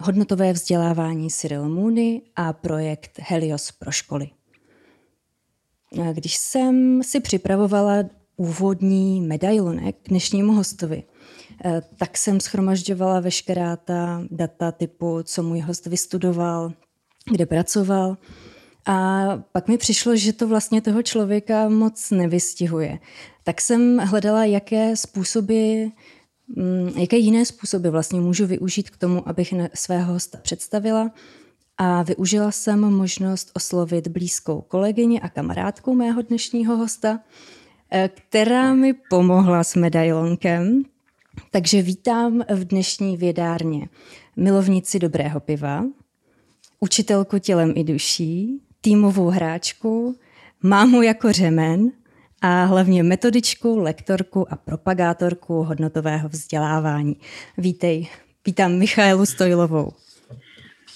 hodnotové vzdělávání Cyril Moody a projekt Helios pro školy. Když jsem si připravovala úvodní medailonek k dnešnímu hostovi, eh, tak jsem schromažďovala veškerá ta data typu, co můj host vystudoval, kde pracoval. A pak mi přišlo, že to vlastně toho člověka moc nevystihuje. Tak jsem hledala, jaké způsoby jaké jiné způsoby vlastně můžu využít k tomu, abych svého hosta představila? A využila jsem možnost oslovit blízkou kolegyni a kamarádku mého dnešního hosta, eh, která mi pomohla s medailonkem. Takže vítám v dnešní vědárně milovnici dobrého piva, učitelku tělem i duší, týmovou hráčku, mámu jako řemen – a hlavně metodičku, lektorku a propagátorku hodnotového vzdělávání. Vítej, vítám Michailu Stojlovou.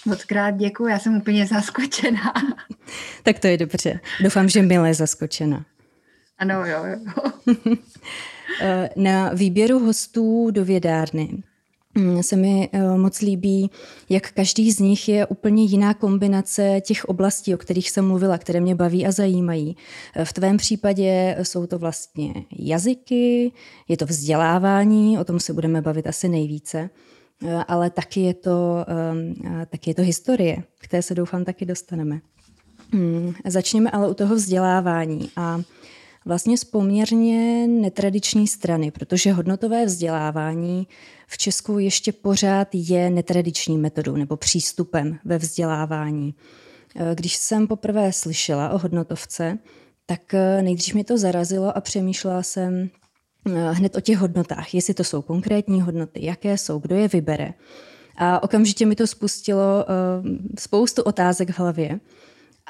Moc krát děkuji, já jsem úplně zaskočená. tak to je dobře. Doufám, že milé zaskočena. Ano, jo, jo. Na výběru hostů do vědárny se mi eh, moc líbí, jak každý z nich je úplně jiná kombinace těch oblastí, o kterých jsem mluvila, které mě baví a zajímají. Eh, v tvém případě jsou to vlastně jazyky, je to vzdělávání, o tom se budeme bavit asi nejvíce, eh, ale taky je to, taky je to historie, které se doufám taky dostaneme. Hmm, začněme ale u toho vzdělávání a vlastně z poměrně netradiční strany, protože hodnotové vzdělávání v Česku ještě pořád je netradiční metodou nebo přístupem ve vzdělávání. Eh, když jsem poprvé slyšela o hodnotovce, tak eh, nejdřív mi to zarazilo a přemýšlela jsem eh, hned o těch hodnotách, jestli to jsou konkrétní hodnoty, jaké jsou, kdo je vybere. A okamžitě mi to spustilo spoustu otázek v hlavě.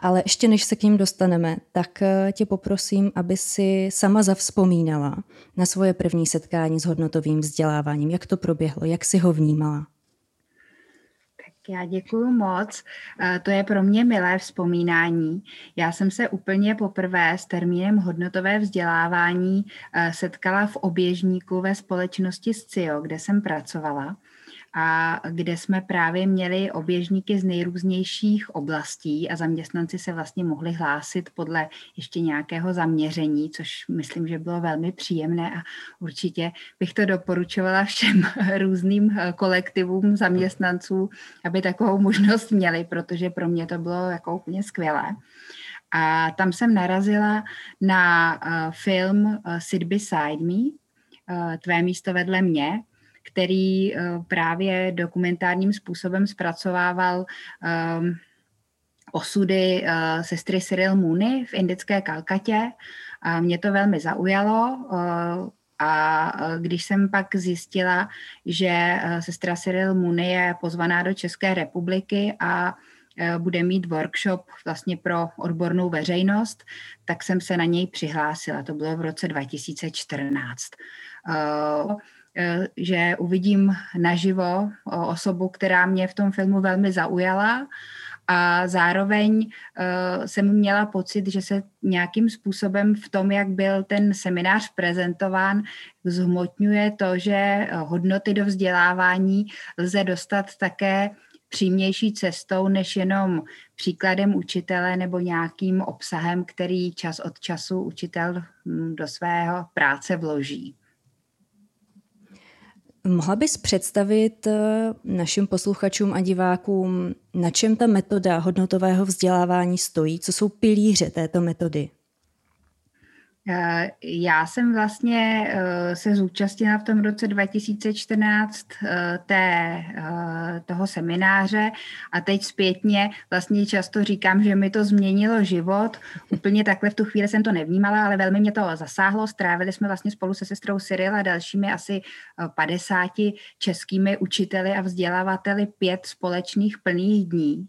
Ale ještě než se k ním dostaneme, tak eh, tě poprosím, aby si sama zavzpomínala na svoje první setkání s hodnotovým vzděláváním. Jak to proběhlo, jak si ho vnímala? Tak já děkuji moc. Eh, to je pro mě milé vzpomínání. Já jsem se úplně poprvé s termínem hodnotové vzdělávání eh, setkala v oběžníku ve společnosti SCIO, kde jsem pracovala a kde jsme právě měli oběžníky z nejrůznějších oblastí a zaměstnanci se vlastně mohli hlásit podle ještě nějakého zaměření, což myslím, že bylo velmi příjemné a určitě bych to doporučovala všem různým eh, kolektivům zaměstnanců, aby takovou možnost měli, protože pro mě to bylo jako úplně skvělé. A tam jsem narazila na uh, film uh, Sit Beside Me, Tvé místo vedle mě, který eh, právě dokumentárním způsobem zpracovával um, osudy uh, sestry Cyril Mooney v indické Kalkatě. A mě to velmi zaujalo. Uh, a když jsem pak zjistila, že sestra Cyril Mooney je pozvaná do České republiky a bude mít workshop vlastně pro odbornou veřejnost, tak jsem se na něj přihlásila. To bylo v roce 2014. Eh, že uvidím naživo osobu, která mě v tom filmu velmi zaujala a zároveň uh, jsem měla pocit, že se nějakým způsobem v tom, jak byl ten seminář prezentován, zhmotňuje to, že hodnoty do vzdělávání lze dostat také přímější cestou, než jenom příkladem učitele nebo nějakým obsahem, který čas od času učitel hm, do svého práce vloží. Mohla bys představit eh, našim posluchačům a divákům, na čem ta metoda hodnotového vzdělávání stojí? Co jsou pilíře této metody? Eh, já jsem vlastně eh, se zúčastnila v tom roce 2014 eh, té, toho semináře a teď zpětně vlastně často říkám, že mi to změnilo život. Úplně takhle v tu chvíli jsem to nevnímala, ale velmi mě to zasáhlo. Strávili jsme vlastně spolu se sestrou Cyril a dalšími asi 50 českými učiteli a vzdělavateli pět společných plných dní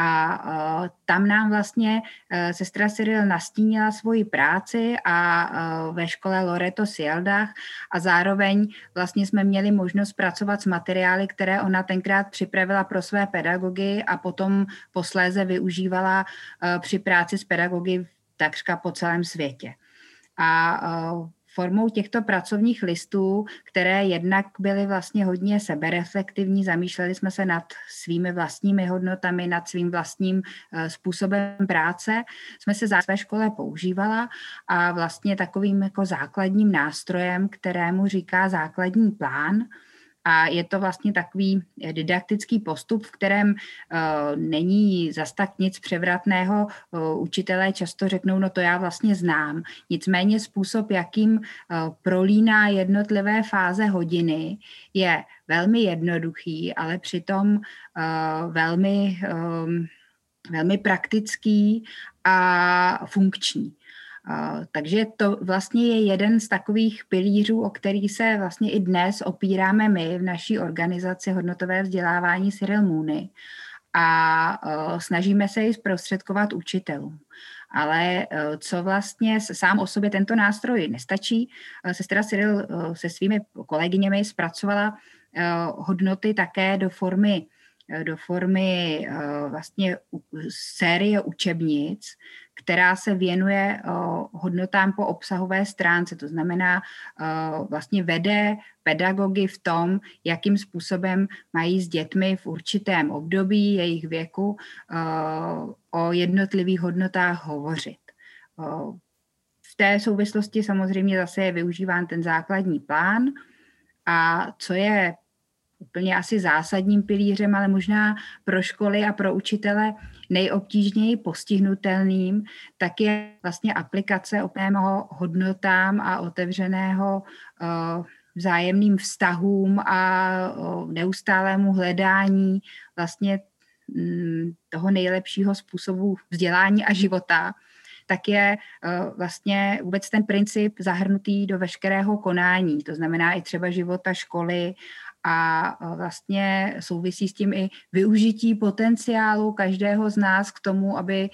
a uh, tam nám vlastně uh, sestra Cyril nastínila svoji práci a uh, ve škole Loreto Sieldach a zároveň vlastně jsme měli možnost pracovat s materiály, které ona tenkrát připravila pro své pedagogy a potom posléze využívala při práci s pedagogy takřka po celém světě. A formou těchto pracovních listů, které jednak byly vlastně hodně sebereflektivní, zamýšleli jsme se nad svými vlastními hodnotami, nad svým vlastním eh, způsobem práce, jsme se za své škole používala a vlastně takovým jako základním nástrojem, kterému říká základní plán, a je to vlastně takový didaktický postup, v kterém uh, není zas tak nic převratného. Uh, učitelé často řeknou, no to já vlastně znám. Nicméně způsob, jakým prolíná jednotlivé fáze hodiny, je velmi jednoduchý, ale přitom velmi, velmi praktický a funkční. Takže to vlastně je jeden z takových pilířů, o který se vlastně i dnes opíráme my v naší organizaci hodnotové vzdělávání Cyril Moony a snažíme se ji zprostředkovat učitelům. Ale co vlastně sám o sobě tento nástroj nestačí, sestra Cyril se svými kolegyněmi zpracovala hodnoty také do formy do formy vlastně série učebnic, která se věnuje hodnotám po obsahové stránce. To znamená, vlastně vede pedagogy v tom, jakým způsobem mají s dětmi v určitém období jejich věku o jednotlivých hodnotách hovořit. V té souvislosti samozřejmě zase je využíván ten základní plán, a co je úplně asi zásadním pilířem, ale možná pro školy a pro učitele nejobtížněji postihnutelným, tak je vlastně aplikace opného hodnotám a otevřeného uh, vzájemným vztahům a neustálému hledání vlastně um, toho nejlepšího způsobu vzdělání a života, tak je uh, vlastně vůbec ten princip zahrnutý do veškerého konání, to znamená i třeba života školy a vlastně souvisí s tím i využití potenciálu každého z nás k tomu, aby e,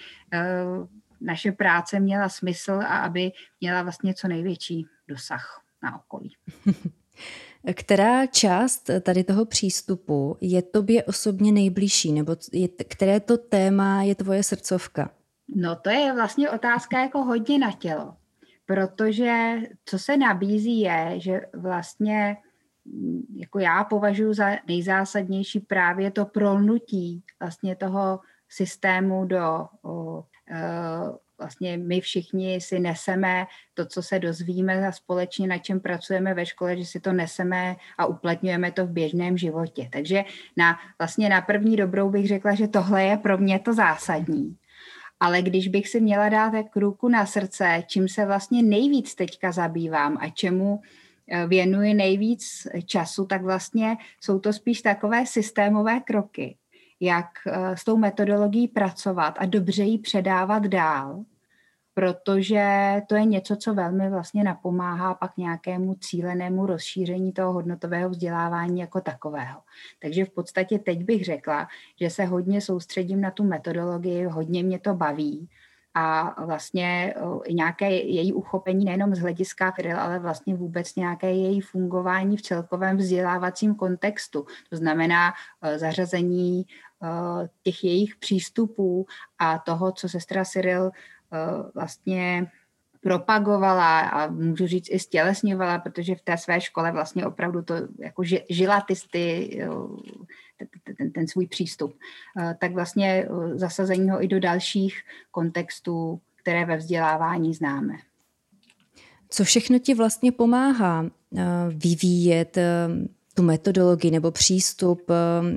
naše práce měla smysl a aby měla vlastně co největší dosah na okolí. Která část tady toho přístupu je tobě osobně nejbližší, nebo je, které to téma je tvoje srdcovka? No to je vlastně otázka jako hodně na tělo, protože co se nabízí je, že vlastně jako já považuji za nejzásadnější právě to prolnutí vlastně toho systému do o, e, vlastně my všichni si neseme to, co se dozvíme a společně na čem pracujeme ve škole, že si to neseme a uplatňujeme to v běžném životě. Takže na, vlastně na první dobrou bych řekla, že tohle je pro mě to zásadní. Ale když bych si měla dát tak ruku na srdce, čím se vlastně nejvíc teďka zabývám a čemu Eh, věnuji nejvíc času, tak vlastně jsou to spíš takové systémové kroky, jak eh, s tou metodologií pracovat a dobře ji předávat dál, protože to je něco, co velmi vlastně napomáhá pak nějakému cílenému rozšíření toho hodnotového vzdělávání jako takového. Takže v podstatě teď bych řekla, že se hodně soustředím na tu metodologii, hodně mě to baví a vlastně i nějaké její uchopení nejenom z hlediska firil, ale vlastně vůbec nějaké její fungování v celkovém vzdělávacím kontextu. To znamená e, zařazení e, těch jejich přístupů a toho, co sestra Cyril vlastně propagovala a můžu říct i stělesňovala, protože v té své škole vlastně opravdu to jako žila ty, ty ten, ten, svůj přístup, eh, tak vlastně eh, zasazení ho i do dalších kontextů, které ve vzdělávání známe. Co všechno ti vlastně pomáhá eh, vyvíjet tu metodologii nebo přístup,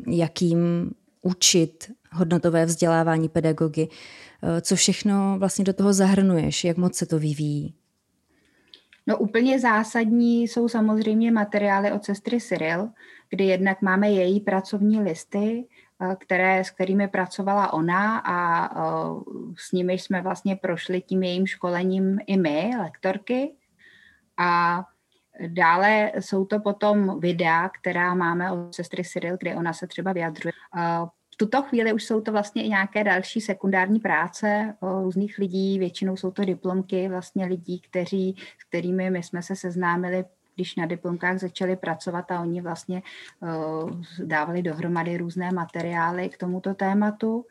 jakým učit hodnotové vzdělávání pedagogy? Co všechno vlastně do toho zahrnuješ? Jak moc se to vyvíjí? No úplně zásadní jsou samozřejmě materiály od sestry Cyril, kdy jednak máme její pracovní listy, eh, které, s kterými pracovala ona a eh, s nimi jsme vlastně prošli tím jejím školením i my, lektorky. A dále jsou to potom videa, která máme od sestry Cyril, kde ona se třeba vyjadřuje. Eh, v tuto chvíli už jsou to vlastně i nějaké další sekundární práce různých lidí, většinou jsou to diplomky vlastně lidí, kteří, s kterými my jsme se seznámili když na diplomkách začali pracovat a oni vlastně uh, dávali dohromady různé materiály k tomuto tématu.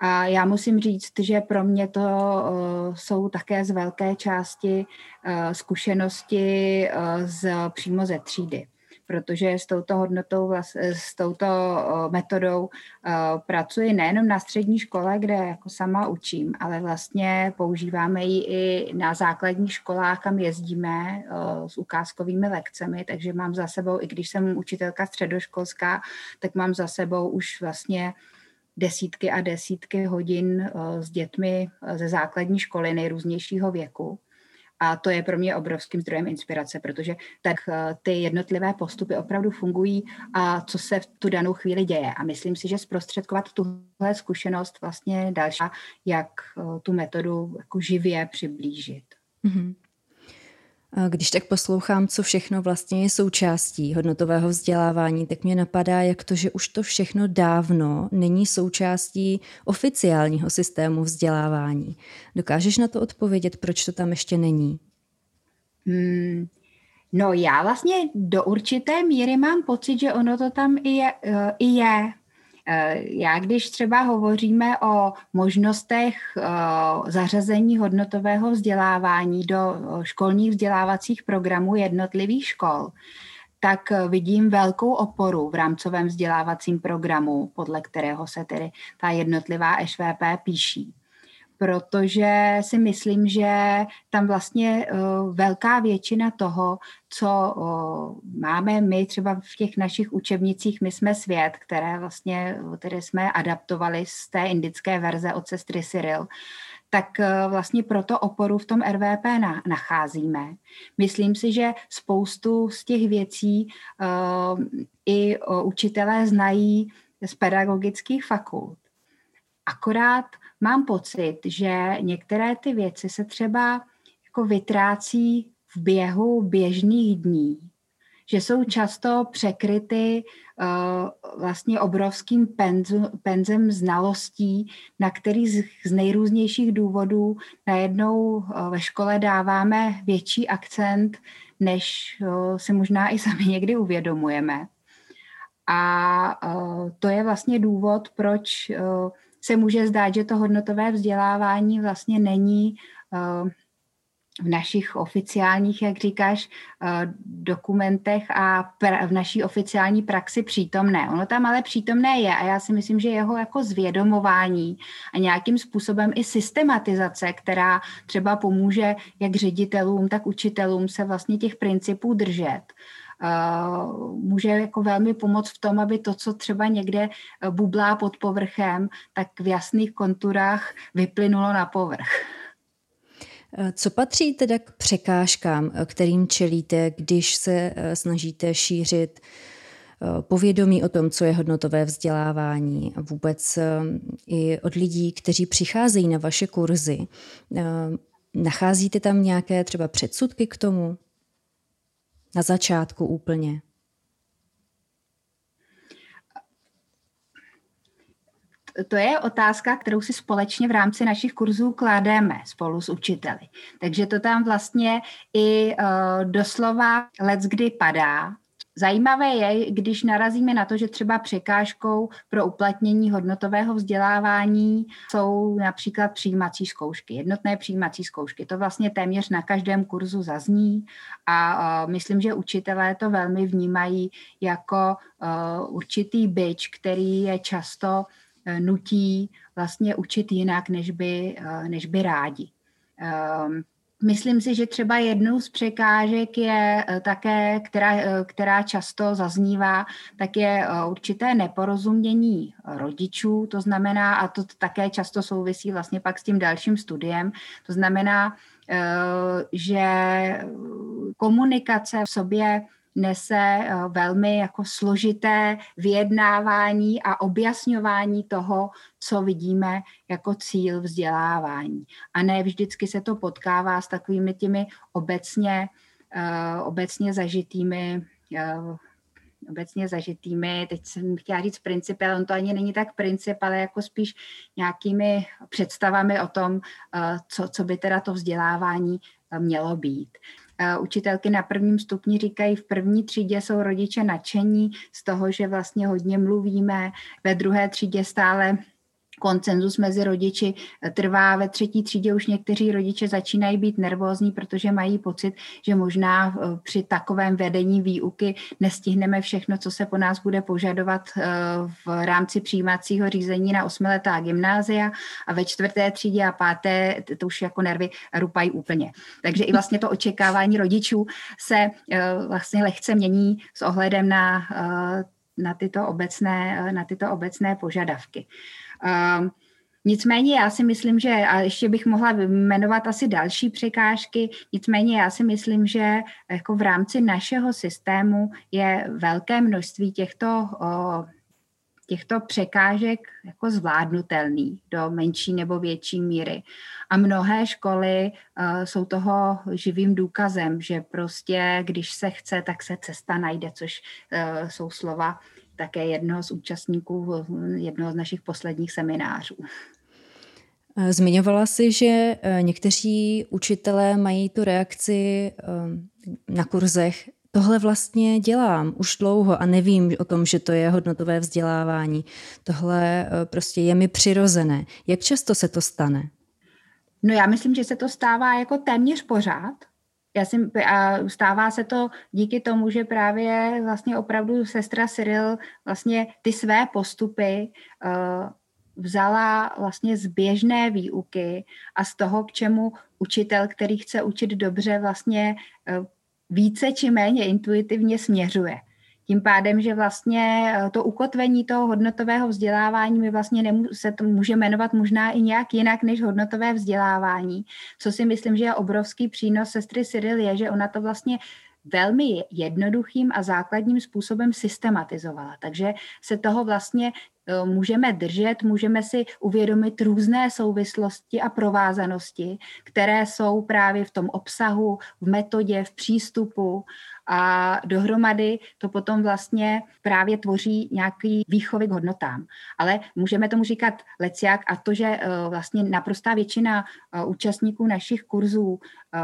A já musím říct, že pro mě to uh, jsou také z velké části uh, zkušenosti z, přímo ze třídy protože s touto hodnotou, s touto metodou pracuji nejenom na střední škole, kde jako sama učím, ale vlastně používáme ji i na základních školách, kam jezdíme s ukázkovými lekcemi, takže mám za sebou, i když jsem učitelka středoškolská, tak mám za sebou už vlastně desítky a desítky hodin s dětmi ze základní školy nejrůznějšího věku. A to je pro mě obrovským zdrojem inspirace, protože tak eh, ty jednotlivé postupy opravdu fungují a co se v tu danou chvíli děje. A myslím si, že zprostředkovat tuhle zkušenost vlastně další, jak eh, tu metodu jako živě přiblížit. Mm-hmm. Když tak poslouchám, co všechno vlastně je součástí hodnotového vzdělávání, tak mě napadá, jak to, že už to všechno dávno není součástí oficiálního systému vzdělávání. Dokážeš na to odpovědět, proč to tam ještě není? Hmm, no já vlastně do určité míry mám pocit, že ono to tam i je. Eh, I je. Eh, já když třeba hovoříme o možnostech eh, zařazení hodnotového vzdělávání do eh, školních vzdělávacích programů jednotlivých škol, tak vidím velkou oporu v rámcovém vzdělávacím programu, podle kterého se tedy ta jednotlivá EŠVP píší protože si myslím, že tam vlastně uh, velká většina toho, co uh, máme my třeba v těch našich učebnicích My jsme svět, které vlastně, které jsme adaptovali z té indické verze od sestry Cyril, tak uh, vlastně proto oporu v tom RVP na, nacházíme. Myslím si, že spoustu z těch věcí i učitelé znají z pedagogických fakult. Akorát mám pocit, že některé ty věci se třeba jako vytrácí v běhu běžných dní, že jsou často překryty uh, vlastně obrovským penzu, penzem znalostí, na který z, z nejrůznějších důvodů najednou uh, ve škole dáváme větší akcent, než uh, si možná i sami někdy uvědomujeme. A uh, to je vlastně důvod, proč uh, se může zdát, že to hodnotové vzdělávání vlastně není uh, v našich oficiálních, jak říkáš, uh, dokumentech a v naší oficiální praxi přítomné. Ono tam ale přítomné je a já si myslím, že jeho jako zvědomování a nějakým způsobem i systematizace, která třeba pomůže jak ředitelům, tak učitelům se vlastně těch principů držet, může jako velmi pomoct v tom, aby to, co třeba někde eh, bublá pod povrchem, tak v jasných konturách vyplynulo na povrch. Eh, co patří teda k překážkám, eh, kterým čelíte, když se snažíte šířit povědomí o tom, co je hodnotové vzdělávání a vůbec i od lidí, kteří přicházejí na vaše kurzy. Nacházíte tam nějaké třeba předsudky k tomu? Na začátku úplně. To je otázka, kterou si společně v rámci našich kurzů kládeme spolu s učiteli. Takže to tam vlastně i uh, doslova let's kdy padá, Zajímavé je, když narazíme na to, že třeba překážkou pro uplatnění hodnotového vzdělávání jsou například přijímací zkoušky, jednotné přijímací zkoušky. To vlastně téměř na každém kurzu zazní a myslím, že učitelé to velmi vnímají jako určitý byč, který je často e, nutí vlastně učit jinak, než by, e, než by rádi. Ehm, Myslím si, že třeba jednou z překážek je eh, také, která, eh, která často zaznívá, tak je eh, určité neporozumění rodičů, to znamená, a to také často souvisí vlastně pak s tím dalším studiem, to znamená, že komunikace v sobě nese eh, velmi jako složité vyjednávání a objasňování toho, co vidíme jako cíl vzdělávání. A ne vždycky se to potkává s takovými těmi obecně, uh, obecně zažitými uh, obecně zažitými, teď jsem chtěla říct principy, ale on to ani není tak princip, ale jako spíš nějakými představami o tom, co, co by teda to vzdělávání mělo být. Učitelky na prvním stupni říkají, v první třídě jsou rodiče nadšení z toho, že vlastně hodně mluvíme, ve druhé třídě stále koncenzus mezi rodiči trvá. Ve třetí třídě už někteří rodiče začínají být nervózní, protože mají pocit, že možná eh, při takovém vedení výuky nestihneme všechno, co se po nás bude požadovat eh, v rámci přijímacího řízení na osmiletá gymnázia a ve čtvrté třídě a páté to už jako nervy rupají úplně. Takže i vlastně to očekávání rodičů se eh, vlastně lehce mění s ohledem na na tyto obecné, na tyto obecné požadavky. Um, Nicméně já si myslím, že, a ještě bych mohla jmenovat asi další překážky, nicméně já si myslím, že jako v rámci našeho systému je velké množství těchto, těchto překážek jako zvládnutelný do menší nebo větší míry. A mnohé školy uh, jsou toho živým důkazem, že prostě když se chce, tak se cesta najde, což uh, jsou slova také jednoho z účastníků jednoho z našich posledních seminářů. Eh, zmiňovala si, že eh, někteří učitelé mají tu reakci eh, na kurzech. Tohle vlastně dělám už dlouho a nevím o tom, že to je hodnotové vzdělávání. Tohle prostě je mi přirozené. Jak často se to stane? No já myslím, že se to stává jako téměř pořád. Já si, a stává se to díky tomu, že právě vlastně opravdu sestra Cyril vlastně ty své postupy uh, vzala vlastně z běžné výuky a z toho, k čemu učitel, který chce učit dobře, vlastně uh, více či méně intuitivně směřuje. Tím pádem, že vlastně eh, to ukotvení toho hodnotového vzdělávání my vlastně nemů- se to může jmenovat možná i nějak jinak než hodnotové vzdělávání, co si myslím, že je obrovský přínos sestry Cyril je, že ona to vlastně velmi jednoduchým a základním způsobem systematizovala. Takže se toho vlastně Eh, můžeme držet, můžeme si uvědomit různé souvislosti a provázanosti, které jsou právě v tom obsahu, v metodě, v přístupu a dohromady to potom vlastně právě tvoří nějaký výchovy k hodnotám. Ale můžeme tomu říkat leciak a to, že eh, vlastně naprostá většina eh, účastníků našich kurzů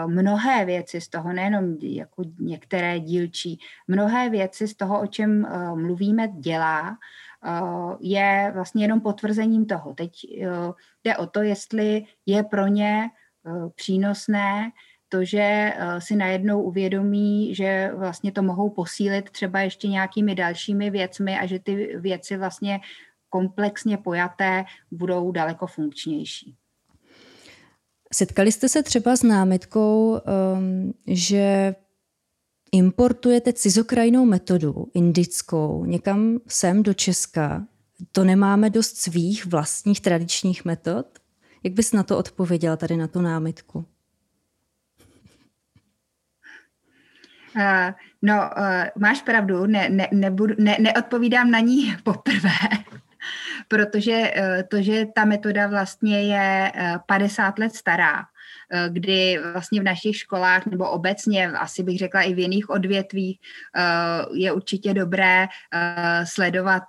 mnohé věci z toho, nejenom jako některé dílčí, mnohé věci z toho, o čem mluvíme, dělá Eh, je vlastně jenom potvrzením toho. Teď eh, jde o to, jestli je pro ně eh, přínosné to, že si najednou uvědomí, že vlastně to mohou posílit třeba ještě nějakými dalšími věcmi a že ty věci vlastně komplexně pojaté budou daleko funkčnější. Setkali jste se třeba s námitkou, ehm, že importujete cizokrajnou metodu, indickou, někam sem do Česka, to nemáme dost svých vlastních tradičních metod? Jak bys na to odpověděla tady na tu námitku? Uh, no, uh, máš pravdu, ne, ne, nebudu, ne, neodpovídám na ní poprvé, protože uh, to, že ta metoda vlastně je uh, 50 let stará, Eh, kdy vlastně v našich školách nebo obecně, asi bych řekla i v jiných odvětvích, je určitě dobré sledovat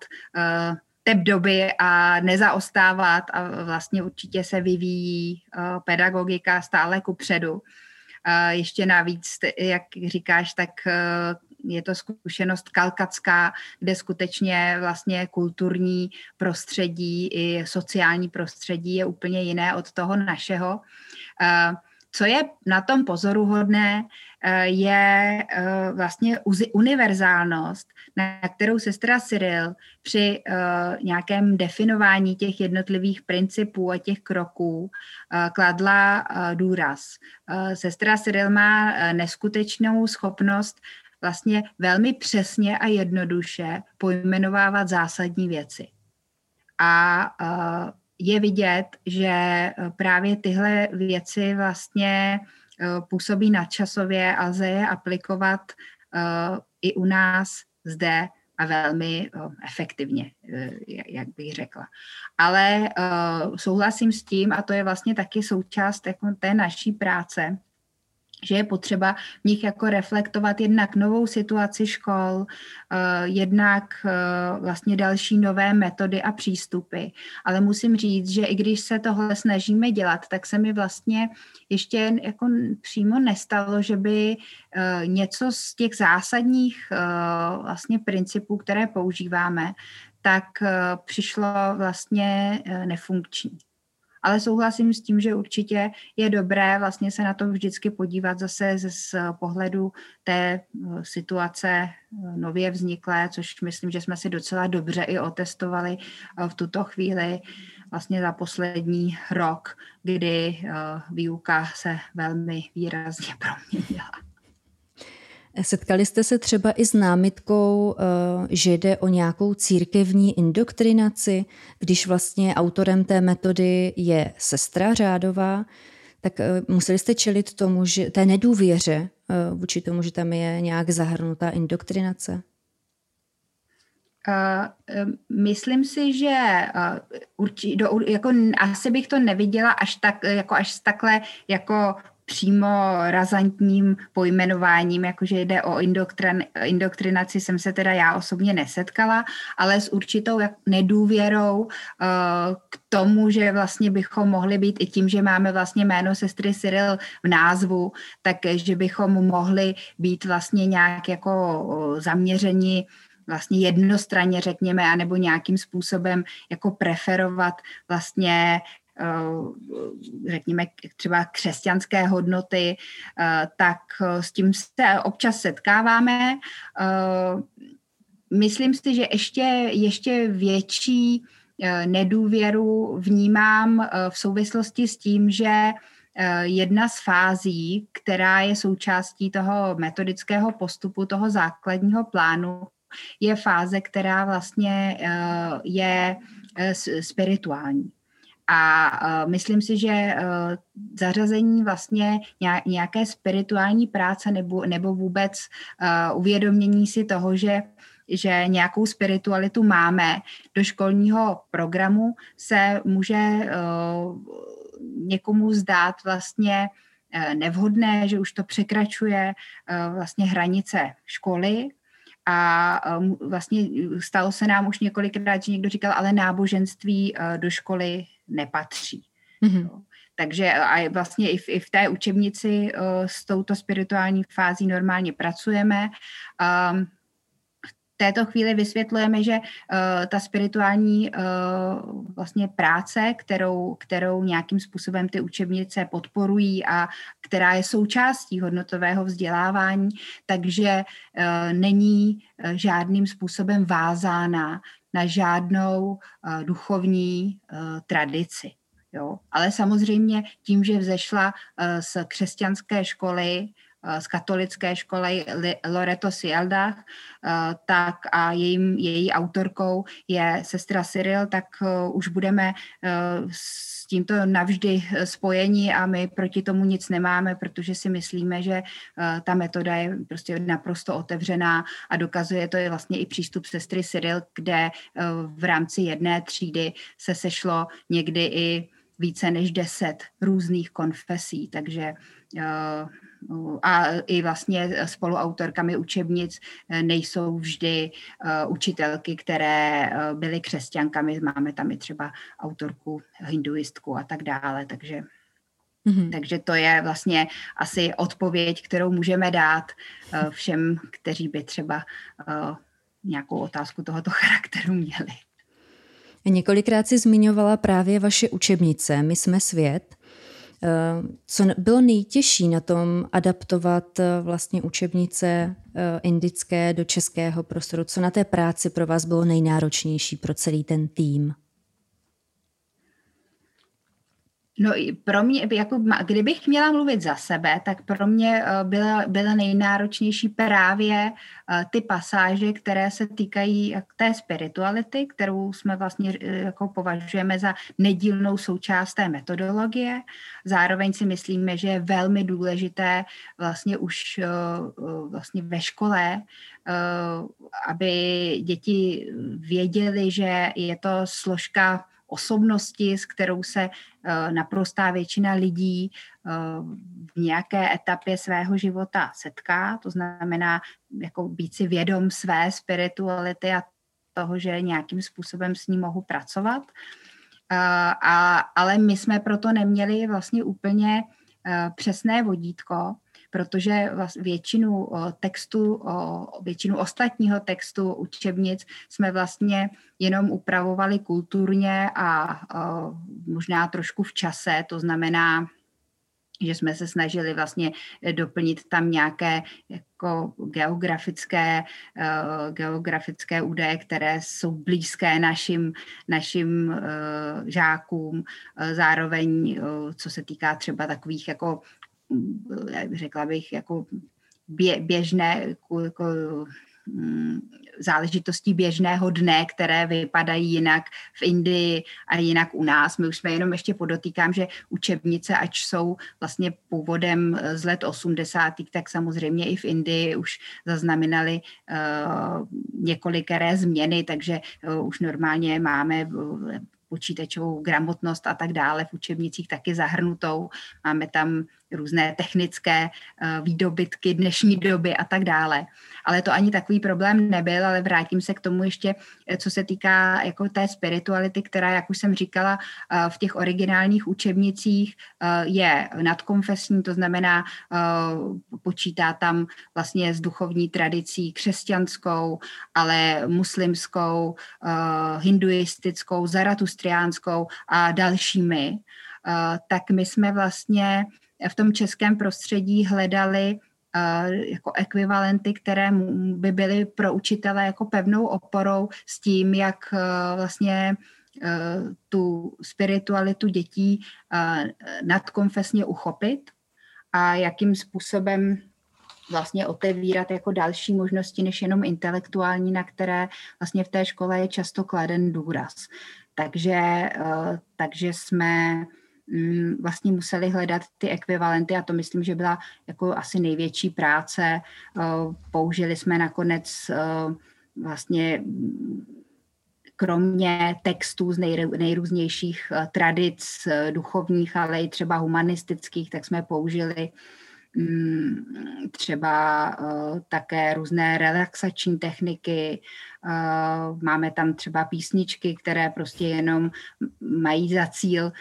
tep doby a nezaostávat a vlastně určitě se vyvíjí pedagogika stále ku předu. Ještě navíc, jak říkáš, tak je to zkušenost kalkacká, kde skutečně vlastně kulturní prostředí i sociální prostředí je úplně jiné od toho našeho. Co je na tom pozoruhodné, eh, je eh, vlastně univerzálnost, na kterou sestra Cyril při nějakém definování těch jednotlivých principů a těch kroků kladla důraz. Sestra Cyril má neskutečnou schopnost vlastně velmi přesně a jednoduše pojmenovávat zásadní věci. A je vidět, že e, právě tyhle věci vlastně e, působí nadčasově a lze je aplikovat e, i u nás zde a velmi efektivně, jak bych řekla. Ale souhlasím s tím, a to je vlastně taky součást jako té naší práce, že je potřeba v nich jako reflektovat jednak novou situaci škol, eh, jednak eh, vlastně další nové metody a přístupy. Ale musím říct, že i když se tohle snažíme dělat, tak se mi vlastně ještě jako přímo nestalo, že by eh, něco z těch zásadních vlastně principů, které používáme, tak přišlo vlastně nefunkční. Ale souhlasím s tím, že určitě je dobré vlastně se na to vždycky podívat zase z pohledu té eh, situace eh, nově vzniklé, což myslím, že jsme si docela dobře i otestovali eh, v tuto chvíli vlastně za poslední rok, kdy výuka se velmi výrazně proměnila. Setkali jste se třeba i s námitkou, eh, že jde o nějakou církevní indoktrinaci, když vlastně autorem té metody je sestra řádová, tak eh, museli jste čelit tomu, že té nedůvěře eh, vůči tomu, že tam je nějak zahrnutá indoktrinace? Uh, myslím si, že uh, urči, do, jako, asi bych to neviděla až tak, jako až takhle jako přímo razantním pojmenováním, jakože jde o indoktrin, indoktrinaci, jsem se teda já osobně nesetkala, ale s určitou nedůvěrou uh, k tomu, že vlastně bychom mohli být i tím, že máme vlastně jméno sestry Cyril v názvu, takže bychom mohli být vlastně nějak jako zaměřeni vlastně jednostranně, řekněme, anebo nějakým způsobem jako preferovat vlastně Eh, řekněme, třeba křesťanské hodnoty, eh, tak eh, s tím se občas setkáváme. Myslím si, že ještě, ještě větší nedůvěru vnímám v souvislosti s tím, že jedna z fází, která je součástí toho metodického postupu, toho základního plánu, je fáze, která vlastně je spirituální. A uh, myslím si, že uh, zařazení vlastně nějaké spirituální práce nebo, nebo vůbec uh, uvědomění si toho, že že nějakou spiritualitu máme do školního programu, se může uh, někomu zdát vlastně nevhodné, že už to překračuje uh, vlastně hranice školy. A vlastně stalo se nám už několikrát, že někdo říkal, ale náboženství uh, do školy nepatří. Mm-hmm. Takže a vlastně i v, i v té učebnici uh, s touto spirituální fází normálně pracujeme. Um, v této chvíli vysvětlujeme, že uh, ta spirituální uh, vlastně práce, kterou, kterou nějakým způsobem ty učebnice podporují a která je součástí hodnotového vzdělávání, takže uh, není žádným způsobem vázána na žádnou uh, duchovní uh, tradici. Jo? Ale samozřejmě tím, že vzešla uh, z křesťanské školy, z katolické školy Loreto Sielda, tak a jejím, její autorkou je sestra Cyril, tak už budeme s tímto navždy spojení a my proti tomu nic nemáme, protože si myslíme, že ta metoda je prostě naprosto otevřená a dokazuje to je vlastně i přístup sestry Cyril, kde v rámci jedné třídy se sešlo někdy i více než deset různých konfesí, takže a i vlastně spoluautorkami učebnic eh, nejsou vždy eh, učitelky, které eh, byly křesťankami. Máme tam i třeba autorku hinduistku a tak dále, takže Mm-hmm. Takže to je vlastně asi odpověď, kterou můžeme dát všem, kteří by třeba nějakou otázku tohoto charakteru měli. Několikrát si zmiňovala právě vaše učebnice My jsme svět. Co bylo nejtěžší na tom adaptovat vlastně učebnice indické do českého prostoru? Co na té práci pro vás bylo nejnáročnější pro celý ten tým? No pro mě, jako, kdybych měla mluvit za sebe, tak pro mě eh, byla, byla nejnáročnější právě eh, ty pasáže, které se týkají té spirituality, kterou jsme vlastně eh, jako považujeme za nedílnou součást té metodologie. Zároveň si myslíme, že je velmi důležité vlastně už vlastně ve škole, aby děti věděli, že je to složka osobnosti, s kterou se eh, naprostá většina lidí eh, v nějaké etapě svého života setká. To znamená jako být si vědom své spirituality a toho, že nějakým způsobem s ní mohu pracovat. Eh, a, ale my jsme proto neměli vlastně úplně přesné vodítko, protože většinu textu, většinu ostatního textu učebnic jsme vlastně jenom upravovali kulturně a možná trošku v čase, to znamená, že jsme se snažili vlastně doplnit tam nějaké jako geografické, uh, geografické údaje, které jsou blízké našim, našim uh, žákům. Zároveň, uh, co se týká třeba takových jako řekla bych, jako bě, běžné, jako, jako mm, záležitostí běžného dne, které vypadají jinak v Indii a jinak u nás. My už jsme jenom ještě podotýkám, že učebnice, ač jsou vlastně původem z let 80., tak samozřejmě i v Indii už zaznamenali uh, několikeré změny, takže uh, už normálně máme uh, počítačovou gramotnost a tak dále v učebnicích taky zahrnutou. Máme tam různé technické uh, výdobytky dnešní doby a tak dále. Ale to ani takový problém nebyl, ale vrátím se k tomu ještě, eh, co se týká jako té spirituality, která, jak už jsem říkala, uh, v těch originálních učebnicích je nadkonfesní, to znamená, počítá tam vlastně s duchovní tradicí křesťanskou, ale muslimskou, hinduistickou, zaratustriánskou a dalšími, tak my jsme vlastně v tom českém prostředí hledali uh, jako ekvivalenty, které by byly pro učitele jako pevnou oporou s tím, jak uh, vlastně uh, tu spiritualitu dětí nadkonfesně uchopit a jakým způsobem vlastně otevírat jako další možnosti než jenom intelektuální, na které vlastně v té škole je často kladen důraz. Takže, takže jsme vlastně museli hledat ty ekvivalenty a to myslím, že byla jako asi největší práce. Eh, použili jsme nakonec eh, vlastně mm, kromě textů z nejrůznějších eh, tradic duchovních, ale i třeba humanistických, tak jsme použili Mm, třeba uh, také různé relaxační techniky. Uh, máme tam třeba písničky, které prostě jenom mají za cíl uh,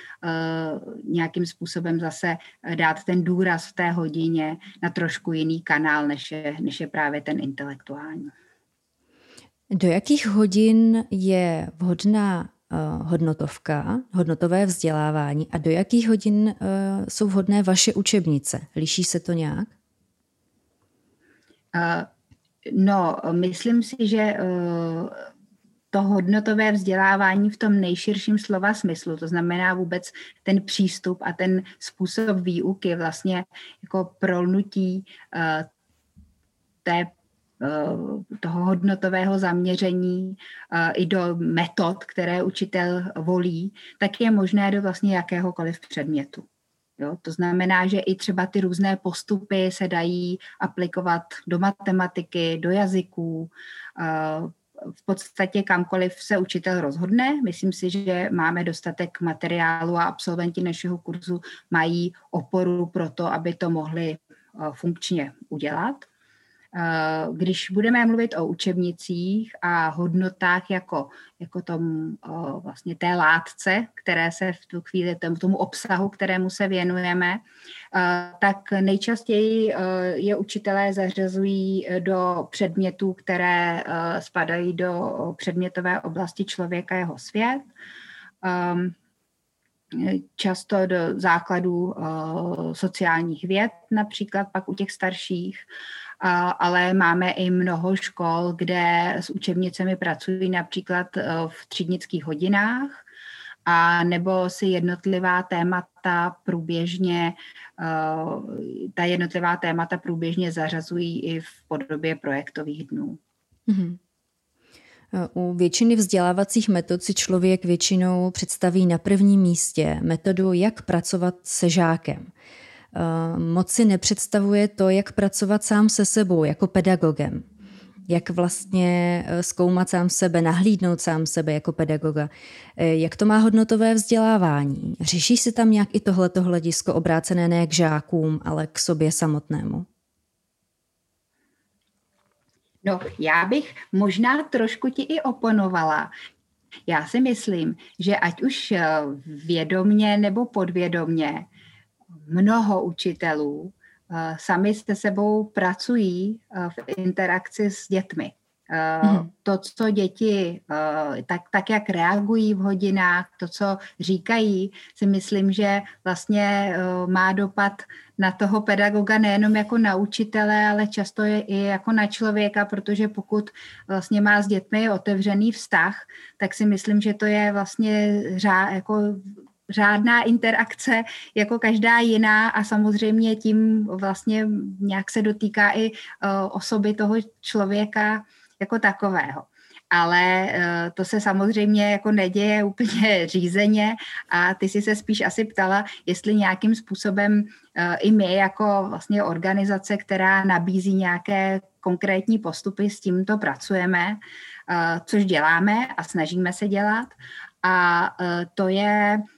nějakým způsobem zase dát ten důraz v té hodině na trošku jiný kanál, než je, než je právě ten intelektuální. Do jakých hodin je vhodná hodnotovka, hodnotové vzdělávání a do jakých hodin uh, jsou vhodné vaše učebnice? Liší se to nějak? Uh, no, myslím si, že to hodnotové vzdělávání v tom nejširším slova smyslu, to znamená vůbec ten přístup a ten způsob výuky vlastně jako prolnutí té Eh, toho hodnotového zaměření eh, i do metod, které učitel volí, tak je možné do vlastně jakéhokoliv předmětu. Jo, to znamená, že i třeba ty různé postupy se dají aplikovat do matematiky, do jazyků, eh, v podstatě kamkoliv se učitel rozhodne. Myslím si, že máme dostatek materiálu a absolventi našeho kurzu mají oporu pro to, aby to mohli funkčně udělat. Eh, když budeme mluvit o učebnicích a hodnotách jako, jako tom, vlastně té látce, které se v tu chvíli, tomu, obsahu, kterému se věnujeme, eh, tak nejčastěji eh, je učitelé zařazují do předmětů, které spadají do předmětové oblasti člověka jeho svět. Ehm, často do základů sociálních věd, například pak u těch starších, ale máme i mnoho škol, kde s učebnicemi pracují například v třídnických hodinách, a nebo si jednotlivá témata průběžně, ta jednotlivá témata průběžně zařazují i v podobě projektových dnů. Mm-hmm. U většiny vzdělávacích metod si člověk většinou představí na prvním místě metodu, jak pracovat se žákem. Moc si nepředstavuje to, jak pracovat sám se sebou jako pedagogem. Jak vlastně zkoumat sám sebe, nahlídnout sám sebe jako pedagoga. Jak to má hodnotové vzdělávání? Řeší si tam nějak i tohleto hledisko obrácené ne k žákům, ale k sobě samotnému? No, já bych možná trošku ti i oponovala. Já si myslím, že ať už eh, vědomně nebo podvědomně, mnoho učitelů eh, sami se sebou pracují eh, v interakci s dětmi. Mm. To, co děti, tak, tak jak reagují v hodinách, to, co říkají, si myslím, že vlastně má dopad na toho pedagoga nejenom jako na učitele, ale často je i jako na člověka, protože pokud vlastně má s dětmi otevřený vztah, tak si myslím, že to je vlastně řá, jako řádná interakce jako každá jiná a samozřejmě tím vlastně nějak se dotýká i uh, osoby toho člověka jako takového ale eh, to se samozřejmě jako neděje úplně řízeně a ty si se spíš asi ptala, jestli nějakým způsobem eh, i my jako vlastně organizace, která nabízí nějaké konkrétní postupy, s tímto pracujeme, eh, což děláme a snažíme se dělat. A to je Eh,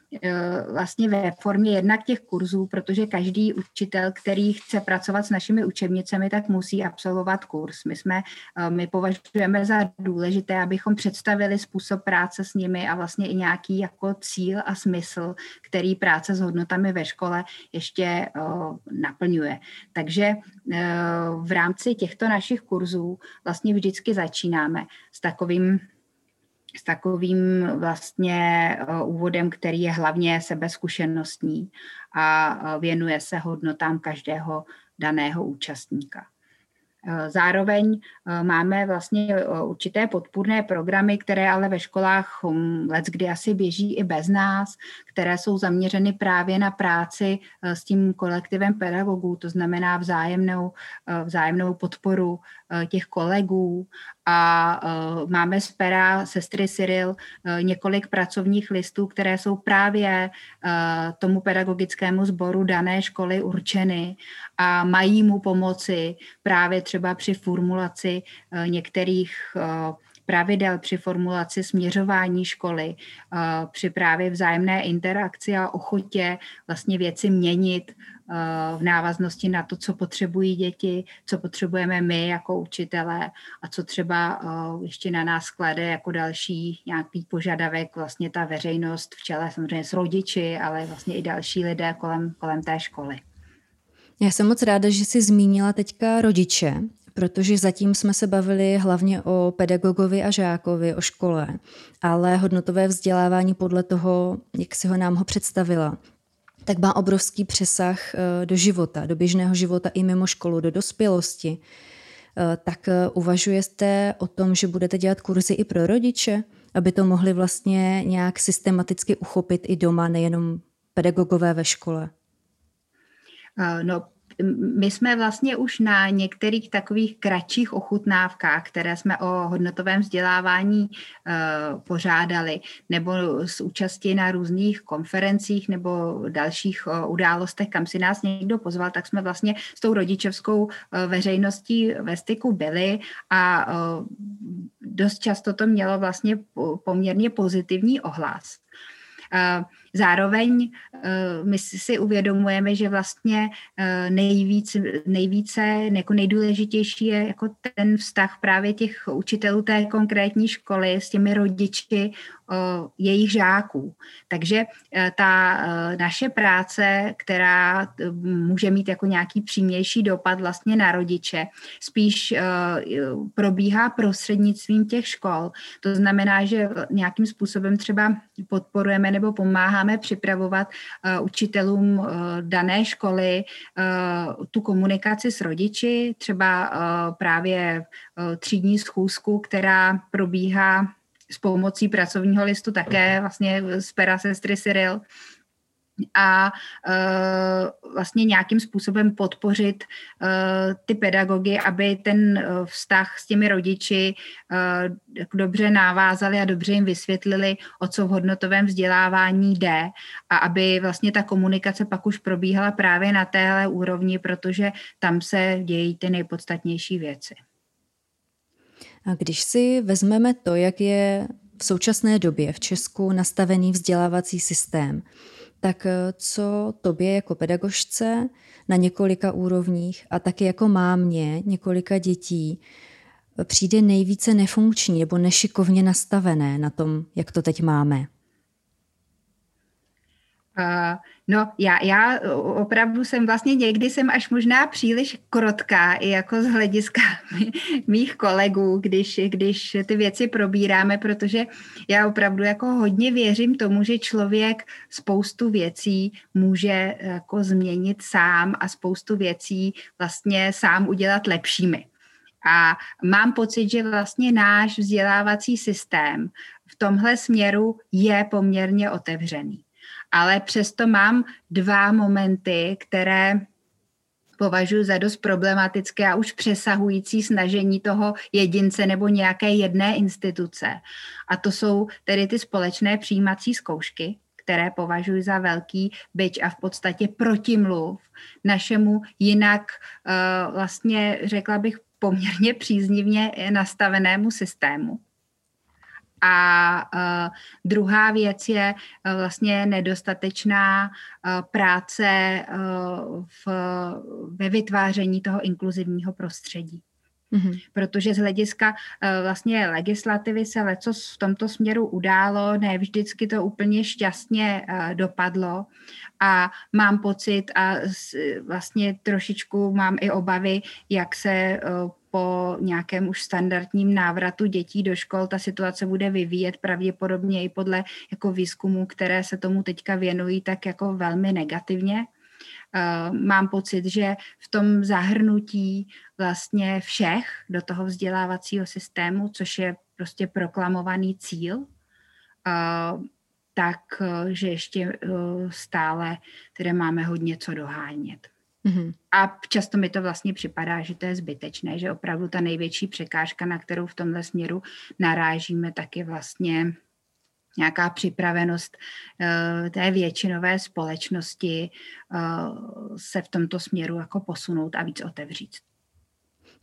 vlastně ve formě jednak těch kurzů, protože každý učitel, který chce pracovat s našimi učebnicemi, tak musí absolvovat kurz. My jsme, eh, my považujeme za důležité, abychom představili způsob práce s nimi a vlastně i nějaký jako cíl a smysl, který práce s hodnotami ve škole ještě eh, naplňuje. Takže v rámci těchto našich kurzů vlastně vždycky začínáme s takovým s takovým vlastně eh, úvodem, který je hlavně sebezkušenostní a eh, věnuje se hodnotám každého daného účastníka. Eh, zároveň máme vlastně určité podpůrné programy, které ale ve školách hm, let kdy asi běží i bez nás, které jsou zaměřeny právě na práci s tím kolektivem pedagogů, to znamená vzájemnou, vzájemnou podporu těch kolegů a uh, máme z pera sestry Cyril uh, několik pracovních listů, které jsou právě tomu pedagogickému sboru dané školy určeny a mají mu pomoci právě třeba při formulaci některých pravidel při formulaci směřování školy, při právě vzájemné interakci a ochotě vlastně věci měnit v návaznosti na to, co potřebují děti, co potřebujeme my jako učitelé a co třeba ještě na nás klade jako další nějaký požadavek vlastně ta veřejnost v čele samozřejmě s rodiči, ale vlastně i další lidé kolem, kolem té školy. Já jsem moc ráda, že jsi zmínila teďka rodiče, protože zatím jsme se bavili hlavně o pedagogovi a žákovi, o škole, ale hodnotové vzdělávání podle toho, jak si ho nám ho představila, tak má obrovský přesah eh, do života, do běžného života i mimo školu, do dospělosti. Eh, tak eh, uvažujete o tom, že budete dělat kurzy i pro rodiče, aby to mohli vlastně nějak systematicky uchopit i doma, nejenom pedagogové ve škole? No, my jsme vlastně už na některých takových kratších ochutnávkách, které jsme o hodnotovém vzdělávání uh, pořádali, nebo s účastí na různých konferencích nebo dalších uh, událostech, kam si nás někdo pozval, tak jsme vlastně s tou rodičovskou uh, veřejností ve styku byli a dost často to mělo vlastně poměrně pozitivní ohlas. Zároveň eh, my si uvědomujeme, že vlastně eh, nejvíc, nejvíce, jako nejdůležitější je jako ten vztah právě těch učitelů té konkrétní školy s těmi rodiči jejich žáků. Takže ta naše práce, která může mít jako nějaký přímější dopad vlastně na rodiče, spíš probíhá prostřednictvím těch škol. To znamená, že nějakým způsobem třeba podporujeme nebo pomáháme připravovat učitelům dané školy tu komunikaci s rodiči, třeba právě třídní schůzku, která probíhá s pomocí pracovního listu také vlastně z pera sestry Cyril a uh, vlastně nějakým způsobem podpořit uh, ty pedagogy, aby ten uh, vztah s těmi rodiči dobře navázali a dobře jim vysvětlili, o co v hodnotovém vzdělávání jde a aby vlastně ta komunikace pak už probíhala právě na téhle úrovni, protože tam se dějí ty nejpodstatnější věci. A když si vezmeme to, jak je v současné době v Česku nastavený vzdělávací systém, tak eh, co tobě jako pedagožce na několika úrovních a taky jako mámě několika dětí eh, přijde nejvíce nefunkční nebo nešikovně nastavené na tom, jak to teď máme? No, já, já opravdu jsem vlastně někdy jsem až možná příliš krotká i jako z hlediska mých kolegů, když, když ty věci probíráme, protože já opravdu jako hodně věřím tomu, že člověk spoustu věcí může jako změnit sám a spoustu věcí vlastně sám udělat lepšími. A mám pocit, že vlastně náš vzdělávací systém v tomhle směru je poměrně otevřený ale přesto mám dva momenty, které považuji za dost problematické a už přesahující snažení toho jedince nebo nějaké jedné instituce. A to jsou tedy ty společné přijímací zkoušky, které považuji za velký byč a v podstatě protimluv našemu jinak uh, vlastně řekla bych poměrně příznivně nastavenému systému. A uh, druhá věc je uh, vlastně nedostatečná uh, práce v, ve vytváření toho inkluzivního prostředí. Mm-hmm. Protože z hlediska uh, vlastně legislativy se leco v tomto směru událo, ne vždycky to úplně šťastně uh, dopadlo a mám pocit a vlastně trošičku mám i obavy, jak se uh, po nějakém už standardním návratu dětí do škol ta situace bude vyvíjet pravděpodobně i podle jako výzkumů, které se tomu teďka věnují, tak jako velmi negativně. Uh, mám pocit, že v tom zahrnutí vlastně všech do toho vzdělávacího systému, což je prostě proklamovaný cíl, uh, tak, uh, že ještě stále tedy máme hodně co dohánět. Mm-hmm. A často mi to vlastně připadá, že to je zbytečné, že opravdu ta největší překážka, na kterou v tomhle směru narážíme, tak je vlastně nějaká připravenost uh, té většinové společnosti uh, se v tomto směru jako posunout a víc otevřít.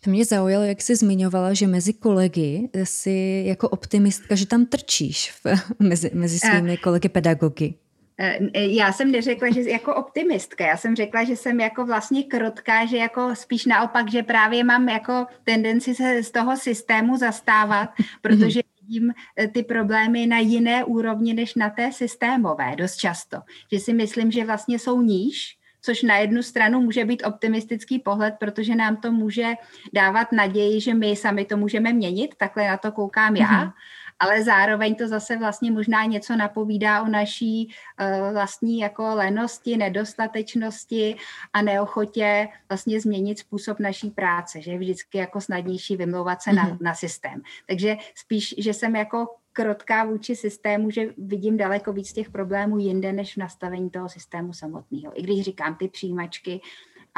To mě zaujalo, jak jsi zmiňovala, že mezi kolegy jsi jako optimistka, že tam trčíš v, mezi, mezi svými kolegy pedagogy. Eh, já jsem neřekla, že jako optimistka, já jsem řekla, že jsem jako vlastně krotká, že jako spíš naopak, že právě mám jako tendenci se z toho systému zastávat, protože vidím eh, ty problémy na jiné úrovni než na té systémové dost často. Že si myslím, že vlastně jsou níž, což na jednu stranu může být optimistický pohled, protože nám to může dávat naději, že my sami to můžeme měnit, takhle na to koukám já. Mm-hmm ale zároveň to zase vlastně možná něco napovídá o naší uh, vlastní jako lenosti, nedostatečnosti a neochotě vlastně změnit způsob naší práce, že je vždycky jako snadnější vymlouvat se mm-hmm. na, mhm. na systém. Takže spíš, že jsem jako krotká vůči systému, že vidím daleko víc těch problémů jinde, než v nastavení toho systému samotného. I když říkám ty přijímačky,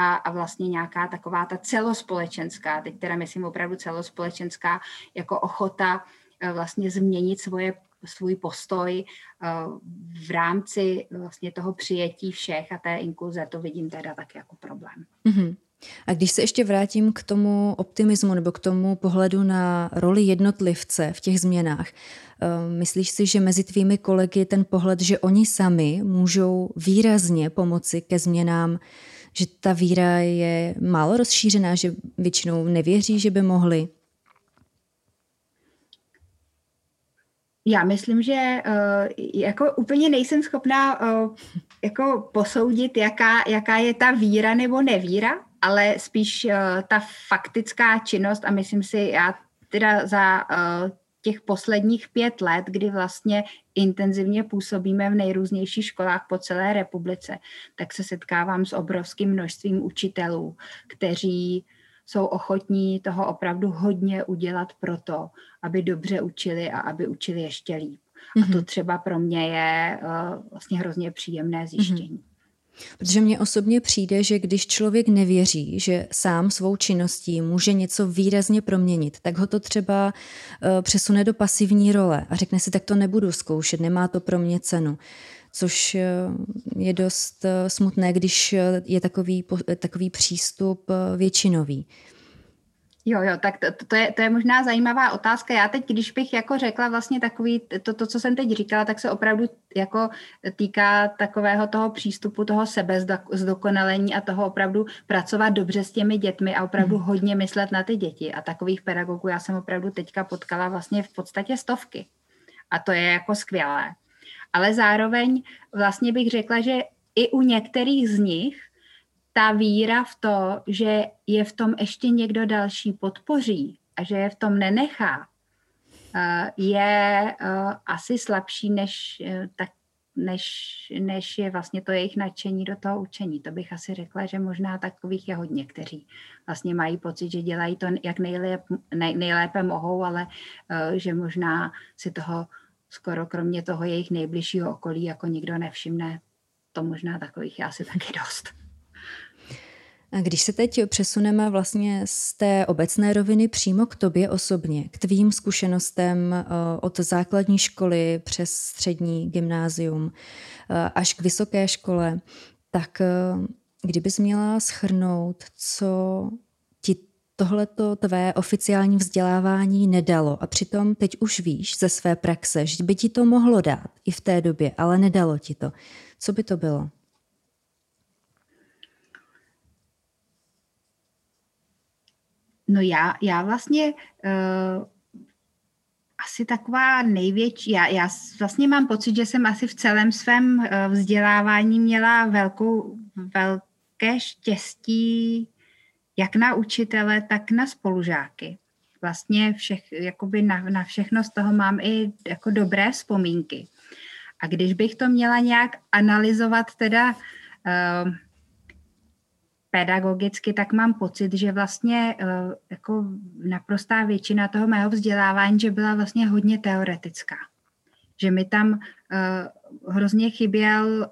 a, a vlastně nějaká taková ta celospolečenská, teď teda myslím opravdu celospolečenská, jako ochota Eh, vlastně změnit svoje, svůj postoj eh, v rámci vlastně toho přijetí všech a té inkluze, to vidím teda tak jako problém. Mm-hmm. A když se ještě vrátím k tomu optimismu nebo k tomu pohledu na roli jednotlivce v těch změnách, eh, myslíš si, že mezi tvými kolegy ten pohled, že oni sami můžou výrazně pomoci ke změnám, že ta víra je málo rozšířená, že většinou nevěří, že by mohli? Já myslím, že uh, jako úplně nejsem schopná uh, jako posoudit, jaká, jaká je ta víra nebo nevíra, ale spíš uh, ta faktická činnost a myslím si, já teda za uh, těch posledních pět let, kdy vlastně intenzivně působíme v nejrůznějších školách po celé republice, tak se setkávám s obrovským množstvím učitelů, kteří jsou ochotní toho opravdu hodně udělat pro to, aby dobře učili a aby učili ještě líp. Mm-hmm. A to mhm. třeba pro mě je uh, vlastně hrozně příjemné zjištění. Mm-hmm. Protože mně osobně přijde, že když člověk nevěří, že sám svou činností může něco výrazně proměnit, tak ho to třeba uh, přesune do pasivní role a řekne si, tak to nebudu zkoušet, nemá to pro mě cenu. Což uh, je dost uh, smutné, když je takový, takový přístup většinový. Jo, jo, tak to, to, je, to je možná zajímavá otázka. Já teď, když bych jako řekla vlastně takový, to, to, co jsem teď říkala, tak se opravdu jako týká takového toho přístupu, toho zdokonalení a toho opravdu pracovat dobře s těmi dětmi a opravdu hmm. hodně myslet na ty děti. A takových pedagogů já jsem opravdu teďka potkala vlastně v podstatě stovky. A to je jako skvělé. Ale zároveň vlastně bych řekla, že i u některých z nich ta víra v to, že je v tom ještě někdo další podpoří a že je v tom nenechá, eh, je eh, asi slabší než, eh, tak, než, než je vlastně to jejich nadšení do toho učení. To bych asi řekla, že možná takových je hodně, kteří vlastně mají pocit, že dělají to, jak nejlépe, nej, nejlépe mohou, ale že možná si toho skoro kromě toho jejich nejbližšího okolí jako nikdo nevšimne. To možná takových je asi taky dost. Když se teď přesuneme vlastně z té obecné roviny přímo k tobě osobně, k tvým zkušenostem eh, od základní školy přes střední gymnázium eh, až k vysoké škole, tak eh, kdybys měla schrnout, co tohleto tvé oficiální vzdělávání nedalo a přitom teď už víš ze své praxe, že by ti to mohlo dát i v té době, ale nedalo ti to. Co by to bylo? No já, já vlastně uh, asi taková největší, já, já vlastně mám pocit, že jsem asi v celém svém uh, vzdělávání měla velkou, velké štěstí jak na učitele, tak na spolužáky. Vlastně všech, jakoby na, na všechno z toho mám i jako dobré vzpomínky. A když bych to měla nějak analyzovat teda uh, pedagogicky, tak mám pocit, že vlastně uh, jako naprostá většina toho mého vzdělávání, že byla vlastně hodně teoretická. Že mi tam uh, hrozně chyběl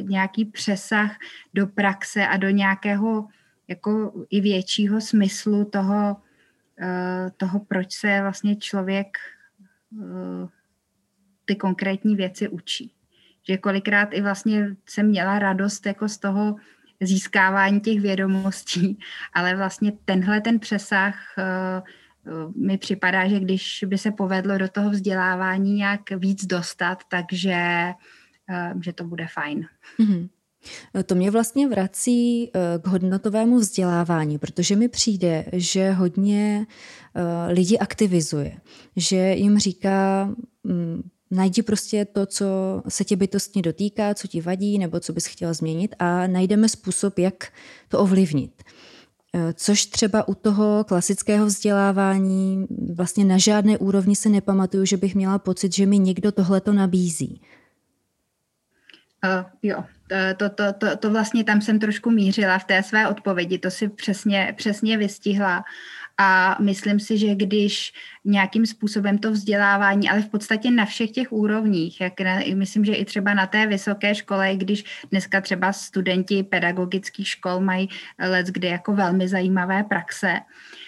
nějaký přesah do praxe a do nějakého jako i většího smyslu toho, uh, toho proč se vlastně člověk uh, ty konkrétní věci učí. Že kolikrát i vlastně jsem měla radost jako z toho, získávání těch vědomostí, ale vlastně tenhle ten přesah eh, eh, mi připadá, že když by se povedlo do toho vzdělávání nějak víc dostat, takže eh, že to bude fajn. Mm-hmm. To mě vlastně vrací k hodnotovému vzdělávání, protože mi přijde, že hodně lidi aktivizuje, že jim říká, mm, Najdi prostě to, co se tě bytostně dotýká, co ti vadí nebo co bys chtěla změnit a najdeme způsob, jak to ovlivnit. Eh, což třeba u toho klasického vzdělávání vlastně na žádné úrovni se nepamatuju, že bych měla pocit, že mi někdo tohleto nabízí. Uh, jo, to, to, to, to vlastně tam jsem trošku mířila v té své odpovědi, to si přesně, přesně vystihla. A myslím si, že když nějakým způsobem to vzdělávání, ale v podstatě na všech těch úrovních, jak na, myslím, že i třeba na té vysoké škole, když dneska třeba studenti pedagogických škol mají let, kdy jako velmi zajímavé praxe, Uh,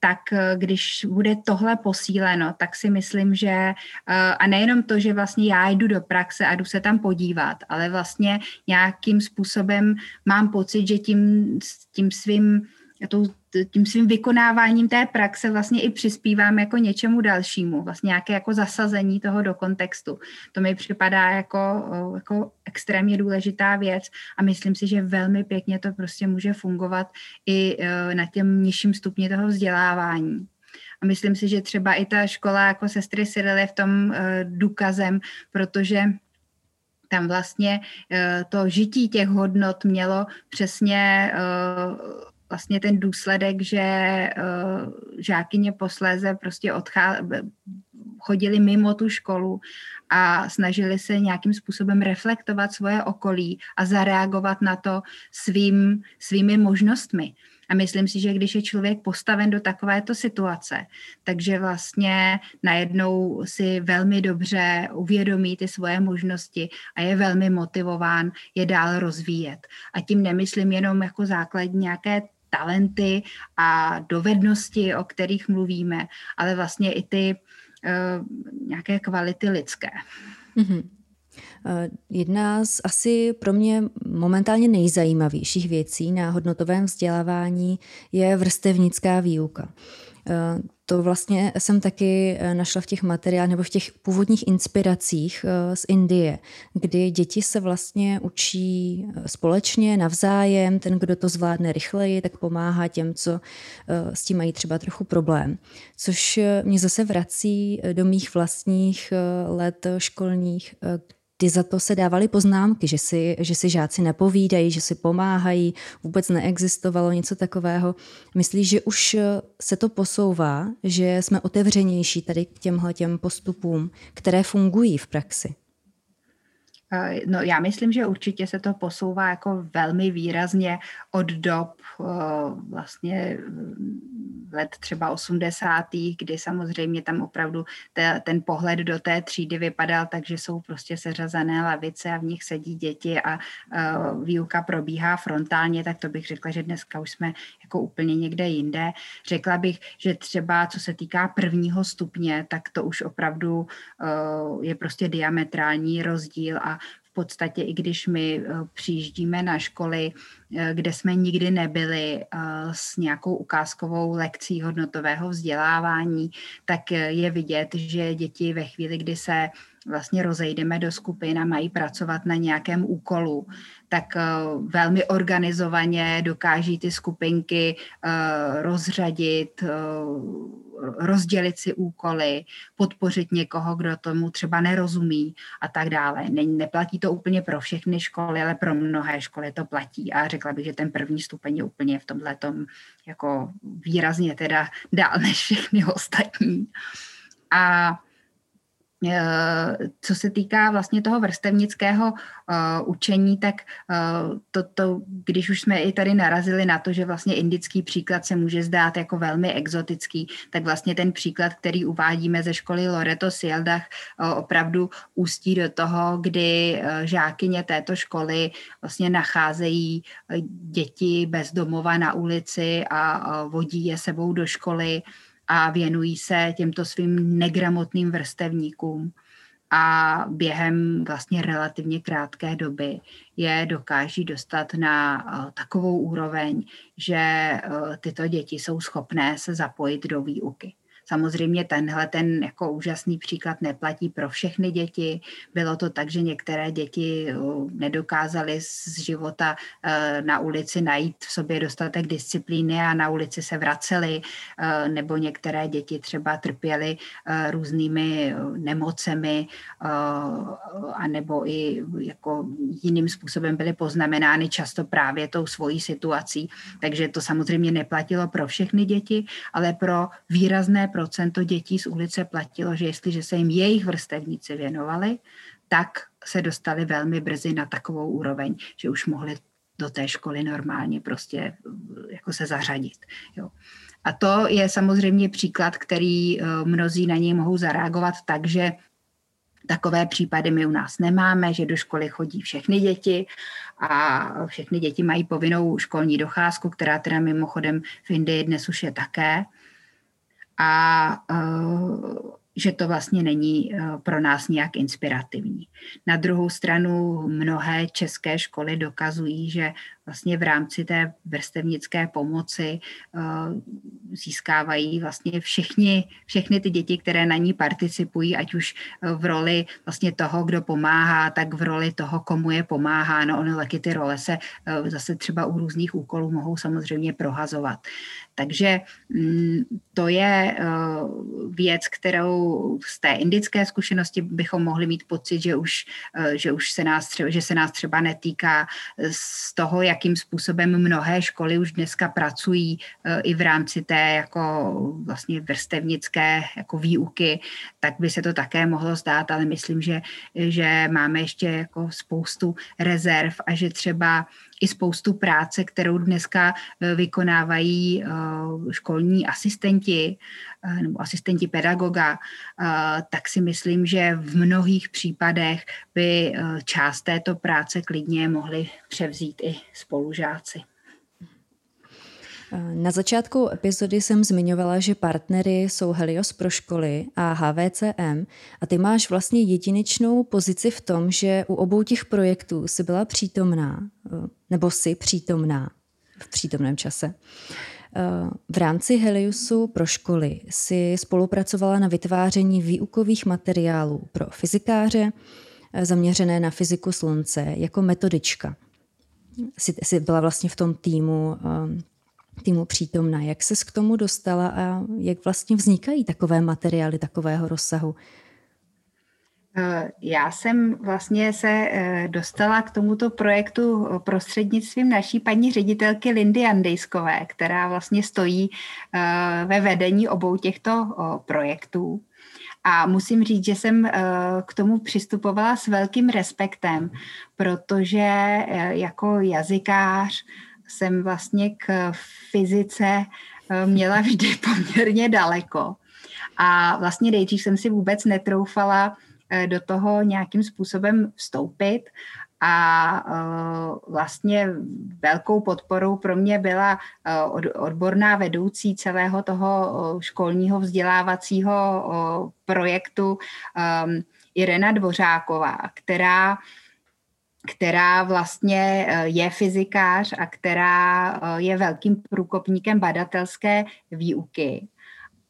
tak když bude tohle posíleno, tak si myslím, že uh, a nejenom to, že vlastně já jdu do praxe a jdu se tam podívat, ale vlastně nějakým způsobem mám pocit, že tím, tím svým tou tím svým vykonáváním té praxe vlastně i přispívám jako něčemu dalšímu, vlastně nějaké jako zasazení toho do kontextu. To mi připadá jako, jako extrémně důležitá věc a myslím si, že velmi pěkně to prostě může fungovat i e, na těm nižším stupni toho vzdělávání. A myslím si, že třeba i ta škola jako sestry Cyril je v tom důkazem, protože tam vlastně to žití těch hodnot mělo přesně vlastně ten důsledek, že žákyně posléze prostě odchá, chodili mimo tu školu a snažili se nějakým způsobem reflektovat svoje okolí a zareagovat na to svým, svými možnostmi. A myslím si, že když je člověk postaven do takovéto situace, takže vlastně najednou si velmi dobře uvědomí ty svoje možnosti a je velmi motivován je dál rozvíjet. A tím nemyslím jenom jako základní nějaké talenty a dovednosti, o kterých mluvíme, ale vlastně i ty uh, nějaké kvality lidské. Mm-hmm. Jedna z asi pro mě momentálně nejzajímavějších věcí na hodnotovém vzdělávání je vrstevnická výuka. Eh, to vlastně jsem taky eh, našla v těch materiálech nebo v těch původních inspiracích eh, z Indie, kdy děti se vlastně učí společně, navzájem. Ten, kdo to zvládne rychleji, tak pomáhá těm, co s tím mají třeba trochu problém. Což mě zase vrací do mých vlastních let školních, kdy za to se dávaly poznámky, že si, že si žáci nepovídají, že si pomáhají, vůbec neexistovalo něco takového. Myslíš, že už se to posouvá, že jsme otevřenější tady k těmhle těm postupům, které fungují v praxi? Eh, no já myslím, že určitě se to posouvá jako velmi výrazně od dob eh, vlastně let třeba 80. kdy samozřejmě tam opravdu te, ten pohled do té třídy vypadal tak, že jsou prostě seřazené lavice a v nich sedí děti a uh, výuka probíhá frontálně, tak to bych řekla, že dneska už jsme jako úplně někde jinde. Řekla bych, že třeba co se týká prvního stupně, tak to už opravdu je prostě diametrální rozdíl a podstatě, i když my eh, přijíždíme na školy, eh, kde jsme nikdy nebyli eh, s nějakou ukázkovou lekcí hodnotového vzdělávání, tak je vidět, že děti ve chvíli, kdy se vlastně rozejdeme do skupin a mají pracovat na nějakém úkolu, tak velmi organizovaně dokáží ty skupinky rozřadit, rozdělit si úkoly, podpořit někoho, kdo tomu třeba nerozumí a tak dále. Neplatí to úplně pro všechny školy, ale pro mnohé školy to platí a řekla bych, že ten první stupeň je úplně v tomhle jako výrazně teda dál než všechny ostatní. A Eh, co se týká vlastně toho vrstevnického uh, učení, tak uh, to, to, když už jsme i tady narazili na to, že vlastně indický příklad se může zdát jako velmi exotický, tak vlastně ten příklad, který uvádíme ze školy Loreto Sieldach, opravdu ústí do toho, kdy žákyně této školy vlastně nacházejí děti bez domova na ulici a vodí je sebou do školy. A věnují se těmto svým negramotným vrstevníkům a během vlastně relativně krátké doby je dokáží dostat na uh, takovou úroveň, že uh, tyto děti jsou schopné se zapojit do výuky. Samozřejmě tenhle ten jako úžasný příklad neplatí pro všechny děti. Bylo to tak, že některé děti eh, nedokázaly z života eh, na ulici najít v sobě dostatek disciplíny a na ulici se vracely, eh, nebo některé děti třeba trpěly různými nemocemi, anebo i jako jiným způsobem byly poznamenány často právě tou svojí situací. Takže to samozřejmě neplatilo pro všechny děti, ale pro výrazné procento dětí z ulice platilo, že jestliže se jim jejich vrstevníci věnovali, tak se dostali velmi brzy na takovou úroveň, že už mohli do té školy normálně prostě jako se zařadit. Jo. A to je samozřejmě příklad, který eh, mnozí na něj mohou zareagovat tak, že Takové případy my u nás nemáme, že do školy chodí všechny děti a všechny děti mají povinnou školní docházku, která teda mimochodem v Indii dnes už je také a uh, že to vlastně není uh, pro nás nějak inspirativní. Na druhou stranu mnohé české školy dokazují, že vlastně v rámci té vrstevnické pomoci získávají vlastně všichni, všechny ty děti, které na ní participují, ať už v roli vlastně toho, kdo pomáhá, tak v roli toho, komu je pomáhá. No ono taky ty role se zase třeba u různých úkolů mohou samozřejmě prohazovat. Takže mm, to je eh, věc, kterou z té indické zkušenosti bychom mohli mít pocit, že už, eh, že už se nás že se nás třeba netýká z toho, jakým způsobem mnohé školy už dneska pracují eh, i v rámci té jako vlastně vrstevnické jako výuky, tak by se to také mohlo zdát, ale myslím, že, že máme ještě jako spoustu rezerv a že třeba i spoustu práce, kterou dneska eh, vykonávají eh, školní asistenti eh, nebo asistenti pedagoga, tak si myslím, že v mnohých případech by část této práce klidně mohli převzít i spolužáci. Na začátku epizody jsem zmiňovala, že partnery jsou Helios pro školy a HVCM a ty máš vlastně jedinečnou pozici v tom, že u obou těch projektů si byla přítomná, nebo si přítomná v přítomném čase. V rámci Heliusu pro školy si spolupracovala na vytváření výukových materiálů pro fyzikáře zaměřené na fyziku slunce jako metodička. Jsi byla vlastně v tom týmu týmu přítomna. Jak ses k tomu dostala a jak vlastně vznikají takové materiály takového rozsahu? Eh, já jsem vlastně se eh, dostala k tomuto projektu prostřednictvím naší paní ředitelky Lindy Andejskové, která vlastně stojí eh, ve vedení obou těchto projektů. A musím říct, že jsem k tomu přistupovala s velkým respektem, protože jako jazykář jsem vlastně k fyzice eh, měla vždy poměrně daleko. A vlastně nejdřív jsem si vůbec netroufala eh, do toho nějakým způsobem vstoupit a uh, vlastně velkou podporou pro mě byla odborná vedoucí celého toho školního vzdělávacího projektu um, Irena Dvořáková, která která vlastně eh, je fyzikář a která eh, je velkým průkopníkem badatelské výuky.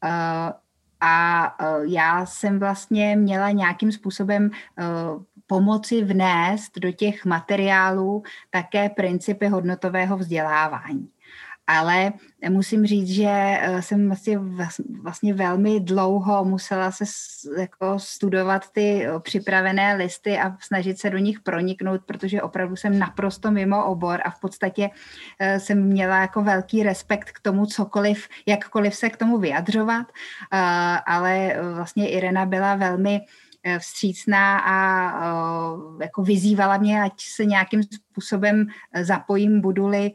Eh, a já jsem vlastně měla nějakým způsobem pomoci vnést do těch materiálů také principy hodnotového vzdělávání ale musím říct, že eh, jsem vlastně, vlastně velmi dlouho musela se jako studovat ty eh, připravené listy a snažit se do nich proniknout, protože opravdu jsem naprosto mimo obor a v podstatě eh, jsem měla jako velký respekt k tomu cokoliv, jakkoliv se k tomu vyjadřovat, ale vlastně Irena byla velmi vstřícná a jako vyzývala mě, ať se nějakým způsobem zapojím, budu-li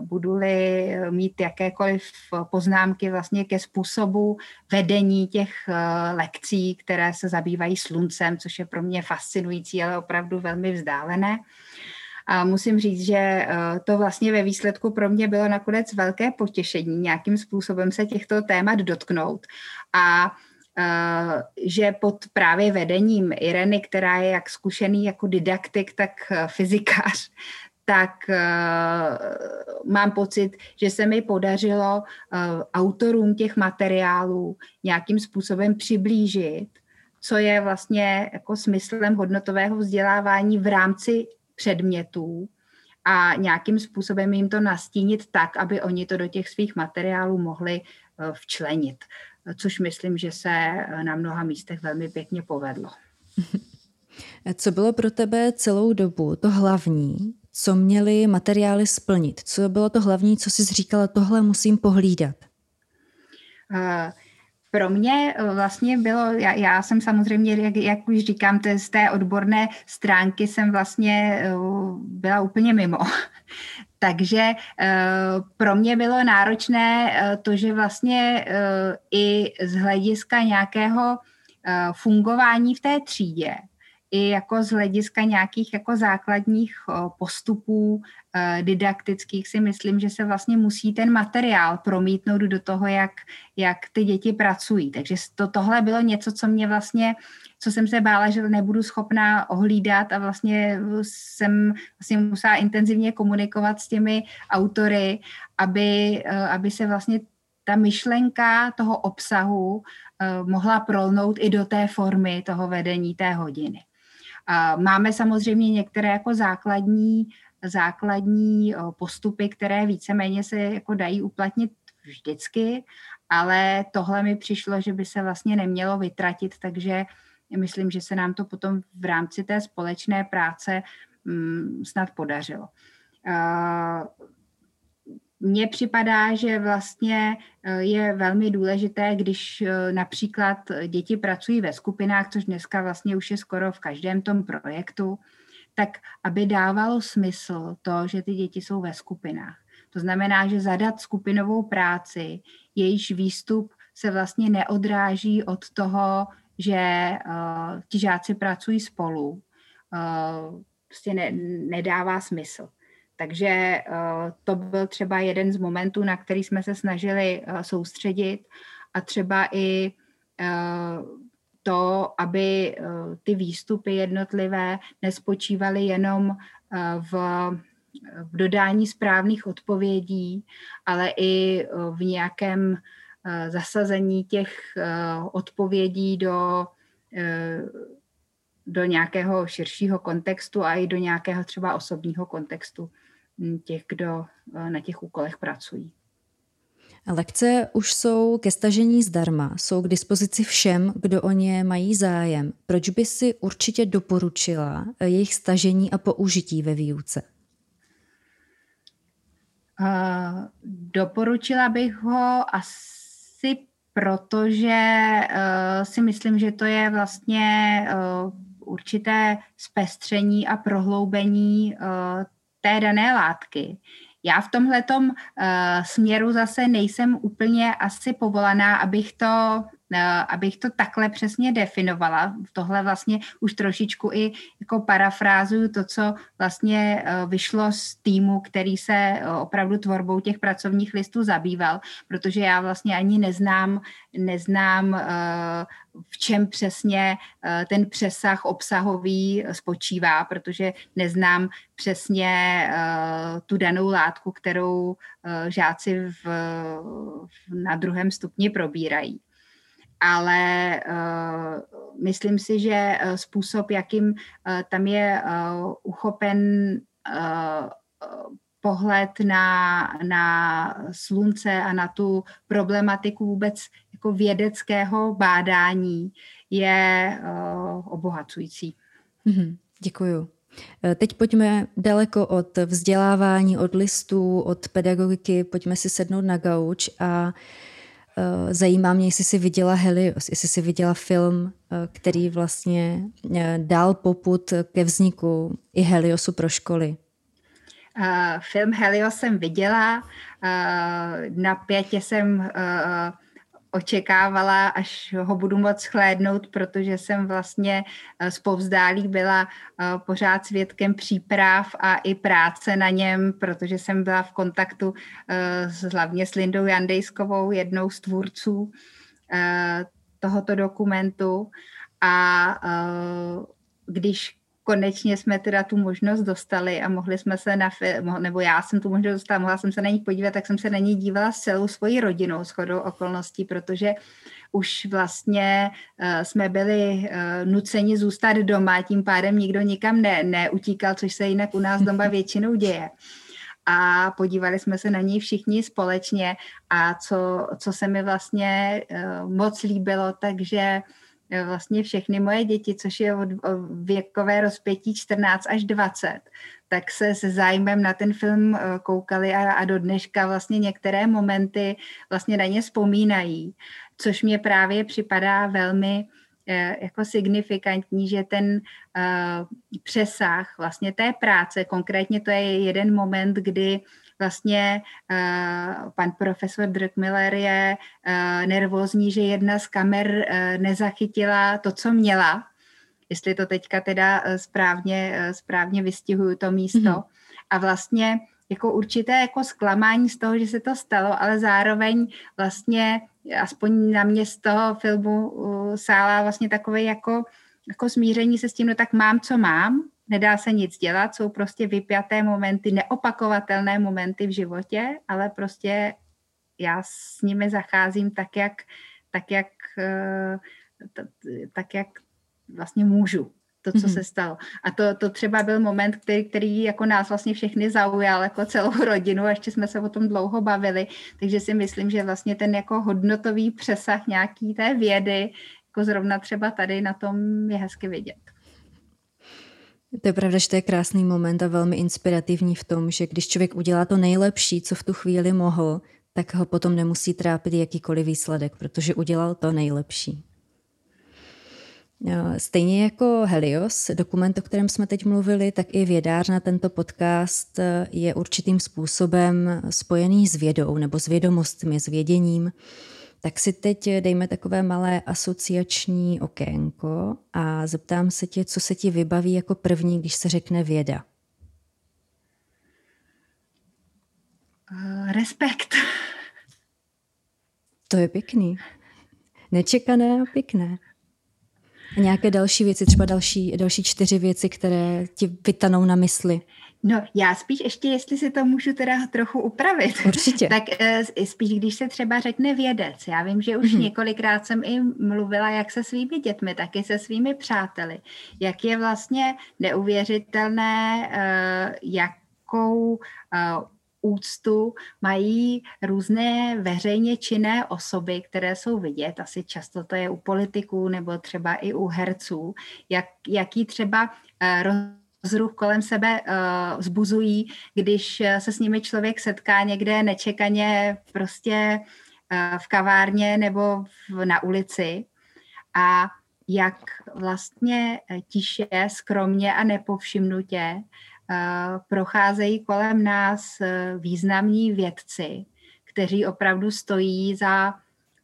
budu-li mít jakékoliv poznámky vlastně ke způsobu vedení těch eh, lekcí, které se zabývají sluncem, což je pro mě fascinující, ale opravdu velmi vzdálené. A musím říct, že eh, to vlastně ve výsledku pro mě bylo nakonec velké potěšení nějakým způsobem se těchto témat dotknout. A že pod právě vedením Ireny, která je jak zkušený jako didaktik, tak fyzikář, tak uh, mám pocit, že se mi podařilo uh, autorům těch materiálů nějakým způsobem přiblížit, co je vlastně jako smyslem hodnotového vzdělávání v rámci předmětů a nějakým způsobem jim to nastínit tak, aby oni to do těch svých materiálů mohli uh, včlenit, což myslím, že se na mnoha místech velmi pěkně povedlo. Co bylo pro tebe celou dobu to hlavní, co měly materiály splnit? Co bylo to hlavní, co jsi říkala, tohle musím pohlídat? Uh, pro mě eh, vlastně bylo, já, já jsem samozřejmě, jak, jak už říkám, te, z té odborné stránky jsem vlastně uh, byla úplně mimo. Takže uh, pro mě bylo náročné uh, to, že vlastně i z hlediska nějakého fungování v té třídě, i jako z hlediska nějakých jako základních postupů didaktických si myslím, že se vlastně musí ten materiál promítnout do toho, jak, jak ty děti pracují. Takže to, tohle bylo něco, co mě vlastně co jsem se bála, že nebudu schopná ohlídat a vlastně jsem vlastně musela intenzivně komunikovat s těmi autory, aby, aby se vlastně ta myšlenka toho obsahu mohla prolnout i do té formy toho vedení té hodiny. Máme samozřejmě některé jako základní, základní postupy, které víceméně se jako dají uplatnit vždycky, ale tohle mi přišlo, že by se vlastně nemělo vytratit, takže myslím, že se nám to potom v rámci té společné práce mm, snad podařilo mně připadá, že vlastně eh, je velmi důležité, když eh, například děti pracují ve skupinách, což dneska vlastně už je skoro v každém tom projektu, tak aby dávalo smysl to, že ty děti jsou ve skupinách. To znamená, že zadat skupinovou práci, jejíž výstup se vlastně neodráží od toho, že uh, ti žáci pracují spolu, uh, prostě ne, nedává smysl. Takže eh, to byl třeba jeden z momentů, na který jsme se snažili eh, soustředit a třeba i eh, to, aby ty výstupy jednotlivé nespočívaly jenom v, v dodání správných odpovědí, ale i v nějakém zasazení těch odpovědí do, do nějakého širšího kontextu a i do nějakého třeba osobního kontextu těch, kdo eh, na těch úkolech pracují. Lekce už jsou ke stažení zdarma, jsou k dispozici všem, kdo o ně mají zájem. Proč by si určitě doporučila jejich stažení a použití ve výuce? Uh, doporučila bych ho asi protože uh, si myslím, že to je vlastně uh, určité zpestření a prohloubení uh, té dané látky. Já v tomhle uh, směru zase nejsem úplně asi povolaná, abych to abych to takhle přesně definovala. Tohle vlastně už trošičku i jako parafrázuju to, co vlastně eh, vyšlo z týmu, který se eh, opravdu tvorbou těch pracovních listů zabýval, protože já vlastně ani neznám, neznám v čem přesně ten přesah obsahový spočívá, protože neznám přesně tu danou látku, kterou žáci v, na druhém stupni probírají ale uh, myslím si, že uh, způsob, jakým uh, tam je uh, uchopen uh, pohled na, na slunce a na tu problematiku vůbec jako vědeckého bádání je uh, obohacující. Mm-hmm, děkuju. Teď pojďme daleko od vzdělávání, od listů, od pedagogiky, pojďme si sednout na gauč a uh, Eh, zajímá mě, jestli jsi viděla Helios, jestli jsi viděla film, eh, který vlastně eh, dal poput ke vzniku i Heliosu pro školy. Uh, film Helios jsem viděla, uh, na pětě jsem uh, očekávala, až ho budu moc chlédnout, protože jsem vlastně z povzdálí byla pořád svědkem příprav a i práce na něm, protože jsem byla v kontaktu s, hlavně s Lindou Jandejskovou, jednou z tvůrců tohoto dokumentu. A když konečně jsme teda tu možnost dostali a mohli jsme se na film, nebo já jsem tu možnost dostala, mohla jsem se na ní podívat, tak jsem se na ní dívala s celou svojí rodinou s chodou okolností, protože už vlastně uh, jsme byli uh, nuceni zůstat doma, tím pádem nikdo nikam ne, neutíkal, což se jinak u nás doma většinou děje. A podívali jsme se na ní všichni společně a co, co se mi vlastně uh, moc líbilo, takže vlastně všechny moje děti, což je od, věkové rozpětí 14 až 20, tak se se zájmem na ten film eh, koukali a, a do dneška vlastně některé momenty vlastně na ně vzpomínají, což mě právě připadá velmi eh, jako signifikantní, že ten uh, přesah vlastně té práce, konkrétně to je jeden moment, kdy vlastně uh, pan profesor Drkmiller je uh, nervózní, že jedna z kamer uh, nezachytila to, co měla, jestli to teďka teda eh, správně, eh, správně vystihuju to místo. Mm-hmm. A vlastně jako určité jako zklamání z toho, že se to stalo, ale zároveň vlastně aspoň na mě z toho filmu uh, sála vlastně takové jako, jako smíření se s tím, no tak mám, co mám, nedá se nic dělat, jsou prostě vypjaté momenty, neopakovatelné momenty v životě, ale prostě já s nimi zacházím tak, jak, tak, jak, uh, tak, jak vlastně můžu to, co mm-hmm. se stalo. A to, to třeba byl moment, který, který jako nás vlastně všechny zaujal, jako celou rodinu, a ještě jsme se o tom dlouho bavili, takže si myslím, že vlastně ten jako hodnotový přesah nějaký té vědy, jako zrovna třeba tady na tom je hezky vidět. To je pravda, že to je krásný moment a velmi inspirativní v tom, že když člověk udělá to nejlepší, co v tu chvíli mohl, tak ho potom nemusí trápit jakýkoliv výsledek, protože udělal to nejlepší. Stejně jako Helios, dokument, o kterém jsme teď mluvili, tak i vědář na tento podcast je určitým způsobem spojený s vědou nebo s vědomostmi, s věděním. Tak si teď dejme takové malé asociační okénko a zeptám se tě, co se ti vybaví jako první, když se řekne věda. Uh, respekt. To je pěkný. Nečekané a pěkné. A nějaké další věci, třeba další, další čtyři věci, které ti vytanou na mysli. No, já spíš ještě, jestli si to můžu teda trochu upravit. Určitě. tak uh, spíš, když se třeba řekne vědec. Já vím, že už mm-hmm. několikrát jsem i mluvila jak se svými dětmi, tak i se svými přáteli. Jak je vlastně neuvěřitelné, uh, jakou uh, úctu mají různé veřejně činné osoby, které jsou vidět, asi často to je u politiků nebo třeba i u herců, jak, jaký třeba uh, rozruch kolem sebe uh, zbuzují, když se s nimi člověk setká někde nečekaně prostě uh, v kavárně nebo v, na ulici. A jak vlastně tiše, skromně a nepovšimnutě Eh, procházejí kolem nás eh, významní vědci, kteří opravdu stojí za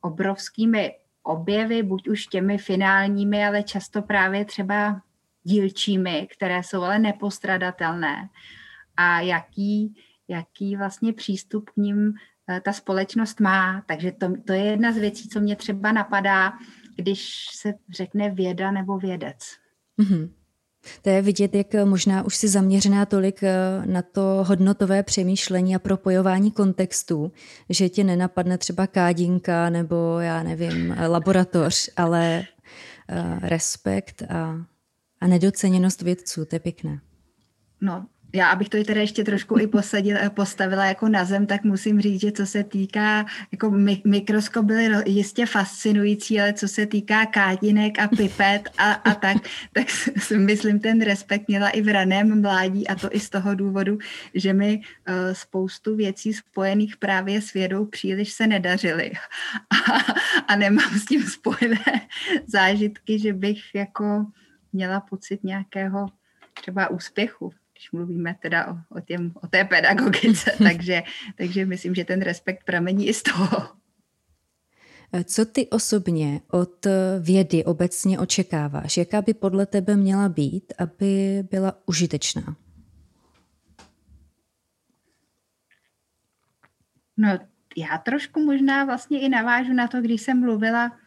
obrovskými objevy, buď už těmi finálními, ale často právě třeba dílčími, které jsou ale nepostradatelné. A jaký, jaký vlastně přístup k ním eh, ta společnost má. Takže to, to je jedna z věcí, co mě třeba napadá, když se řekne věda nebo vědec. Mm-hmm. To je vidět, jak možná už si zaměřená tolik eh, na to hodnotové přemýšlení a propojování kontextů, že tě nenapadne třeba kádinka nebo já nevím, laboratoř, ale respekt a, a nedoceněnost vědců, to je pěkné. No, já, abych to teda ještě trošku i posadil, postavila jako na zem, tak musím říct, že co se týká, jako mikroskop byly jistě fascinující, ale co se týká kádinek a pipet a, a tak, tak si myslím, ten respekt měla i v raném mládí a to i z toho důvodu, že mi uh, spoustu věcí spojených právě s vědou příliš se nedařily. A, a nemám s tím spojené zážitky, že bych jako měla pocit nějakého třeba úspěchu když mluvíme teda o, o, těm, o té pedagogice, takže, takže myslím, že ten respekt pramení i z toho. Co ty osobně od vědy obecně očekáváš? Jaká by podle tebe měla být, aby byla užitečná? No, já trošku možná vlastně i navážu na to, když jsem mluvila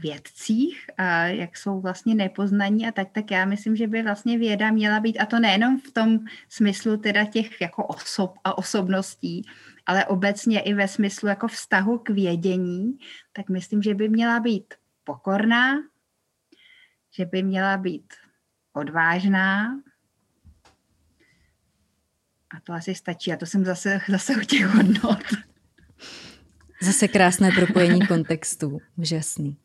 vědcích, a jak jsou vlastně nepoznaní a tak, tak já myslím, že by vlastně věda měla být, a to nejenom v tom smyslu teda těch jako osob a osobností, ale obecně i ve smyslu jako vztahu k vědění, tak myslím, že by měla být pokorná, že by měla být odvážná, a to asi stačí. A to jsem zase, zase u těch hodnot. Zase krásné propojení kontextů. Úžasný.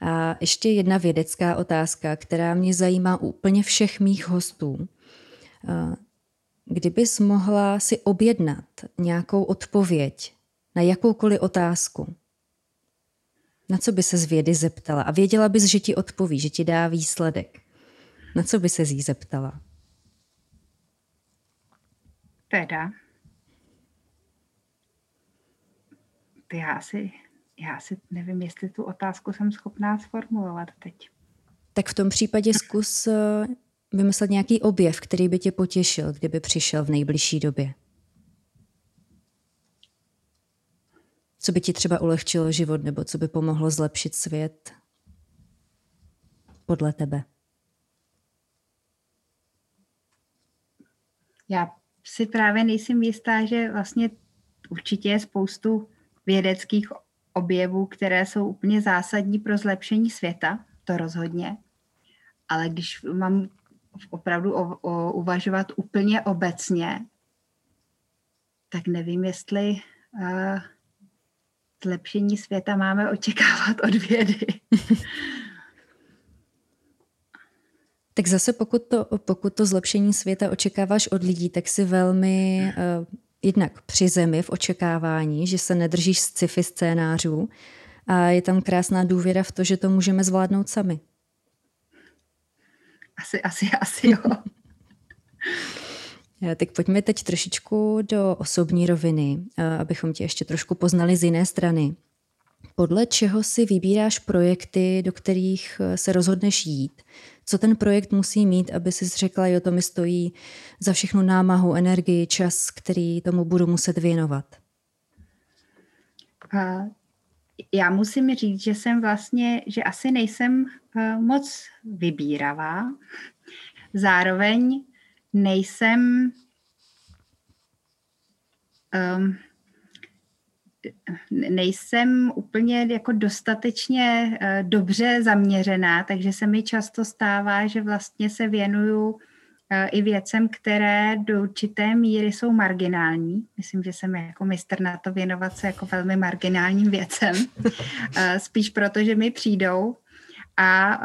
A ještě jedna vědecká otázka, která mě zajímá úplně všech mých hostů. Kdybys mohla si objednat nějakou odpověď na jakoukoliv otázku, na co by se z vědy zeptala a věděla bys, že ti odpoví, že ti dá výsledek, na co by se jí zeptala? Teda, já si, já si nevím, jestli tu otázku jsem schopná sformulovat teď. Tak v tom případě zkus eh, vymyslet nějaký objev, který by tě potěšil, kdyby přišel v nejbližší době. Co by ti třeba ulehčilo život nebo co by pomohlo zlepšit svět podle tebe? Já si právě nejsem jistá, že vlastně určitě je spoustu vědeckých objevů, které jsou úplně zásadní pro zlepšení světa, to rozhodně. Ale když mám opravdu o, o, uvažovat úplně obecně, tak nevím, jestli uh, zlepšení světa máme očekávat od vědy. tak zase pokud to, pokud to zlepšení světa očekáváš od lidí, tak si velmi uh, jednak při zemi v očekávání, že se nedržíš z sci-fi scénářů a je tam krásná důvěra v to, že to můžeme zvládnout sami. Asi, asi, asi jo. Tak pojďme teď trošičku do osobní roviny, abychom tě ještě trošku poznali z jiné strany. Podle čeho si vybíráš projekty, do kterých se rozhodneš jít? Co ten projekt musí mít, aby si řekla, jo, to mi stojí za všechnu námahu, energii, čas, který tomu budu muset věnovat? já musím říct, že jsem vlastně, že asi nejsem uh, moc vybíravá. Zároveň nejsem um, nejsem úplně jako dostatečně uh, dobře zaměřená, takže se mi často stává, že vlastně se věnuju i věcem, které do určité míry jsou marginální. Myslím, že jsem jako mistr na to věnovat se jako velmi marginálním věcem. Spíš proto, že mi přijdou a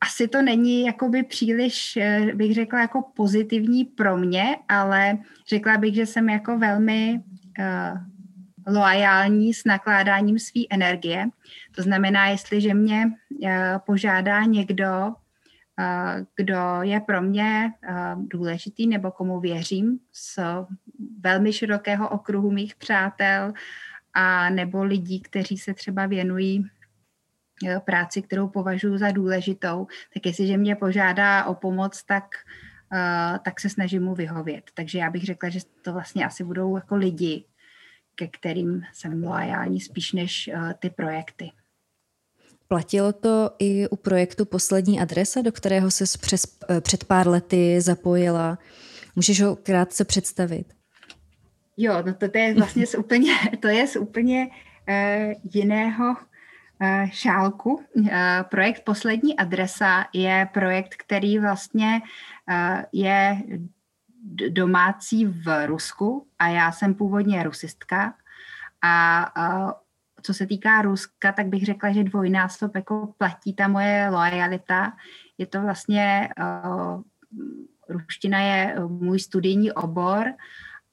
asi to není jakoby příliš, bych řekla, jako pozitivní pro mě, ale řekla bych, že jsem jako velmi loajální s nakládáním své energie. To znamená, jestliže mě uh, požádá někdo kdo je pro mě důležitý nebo komu věřím z velmi širokého okruhu mých přátel a nebo lidí, kteří se třeba věnují práci, kterou považuji za důležitou, tak jestliže mě požádá o pomoc, tak, tak se snažím mu vyhovět. Takže já bych řekla, že to vlastně asi budou jako lidi, ke kterým jsem loajální spíš než ty projekty. Platilo to i u projektu Poslední adresa, do kterého se přes, eh, před pár lety zapojila. Můžeš ho krátce představit? Jo, no to, to je vlastně z úplně, to je z úplně uh, jiného uh, šálku. Uh, projekt Poslední adresa je projekt, který vlastně uh, je domácí v Rusku a já jsem původně rusistka a co se týká Ruska, tak bych řekla, že dvojnásob jako platí ta moje lojalita. Je to vlastně, ruština je můj studijní obor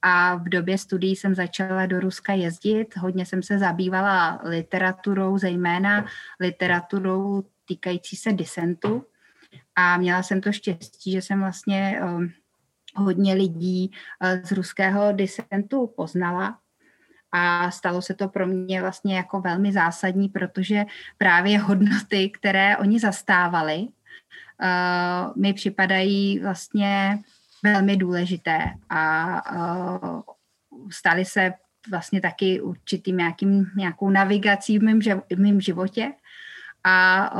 a v době studií jsem začala do Ruska jezdit. Hodně jsem se zabývala literaturou, zejména literaturou týkající se disentu. A měla jsem to štěstí, že jsem vlastně hodně lidí uh, z ruského disentu poznala. A stalo se to pro mě vlastně jako velmi zásadní, protože právě hodnoty, které oni zastávali, uh, mi připadají vlastně velmi důležité. A uh, staly se vlastně taky určitým nějakým, nějakou navigací v mém, životě. A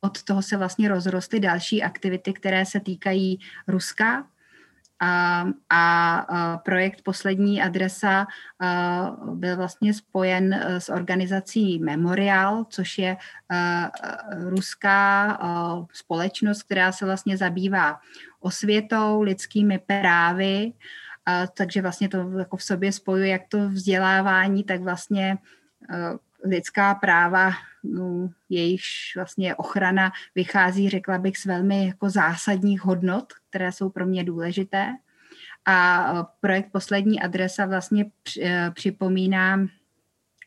od toho se vlastně rozrostly další aktivity, které se týkají Ruska, a, a projekt Poslední adresa byl vlastně spojen e, s organizací Memorial, což je e, ruská společnost, která se vlastně zabývá osvětou, lidskými právy, takže vlastně to jako v sobě spojuje jak to vzdělávání, tak vlastně e, lidská práva, no, jejichž vlastně ochrana vychází, řekla bych, z velmi jako zásadních hodnot, které jsou pro mě důležité. A e, projekt Poslední adresa vlastně e, připomíná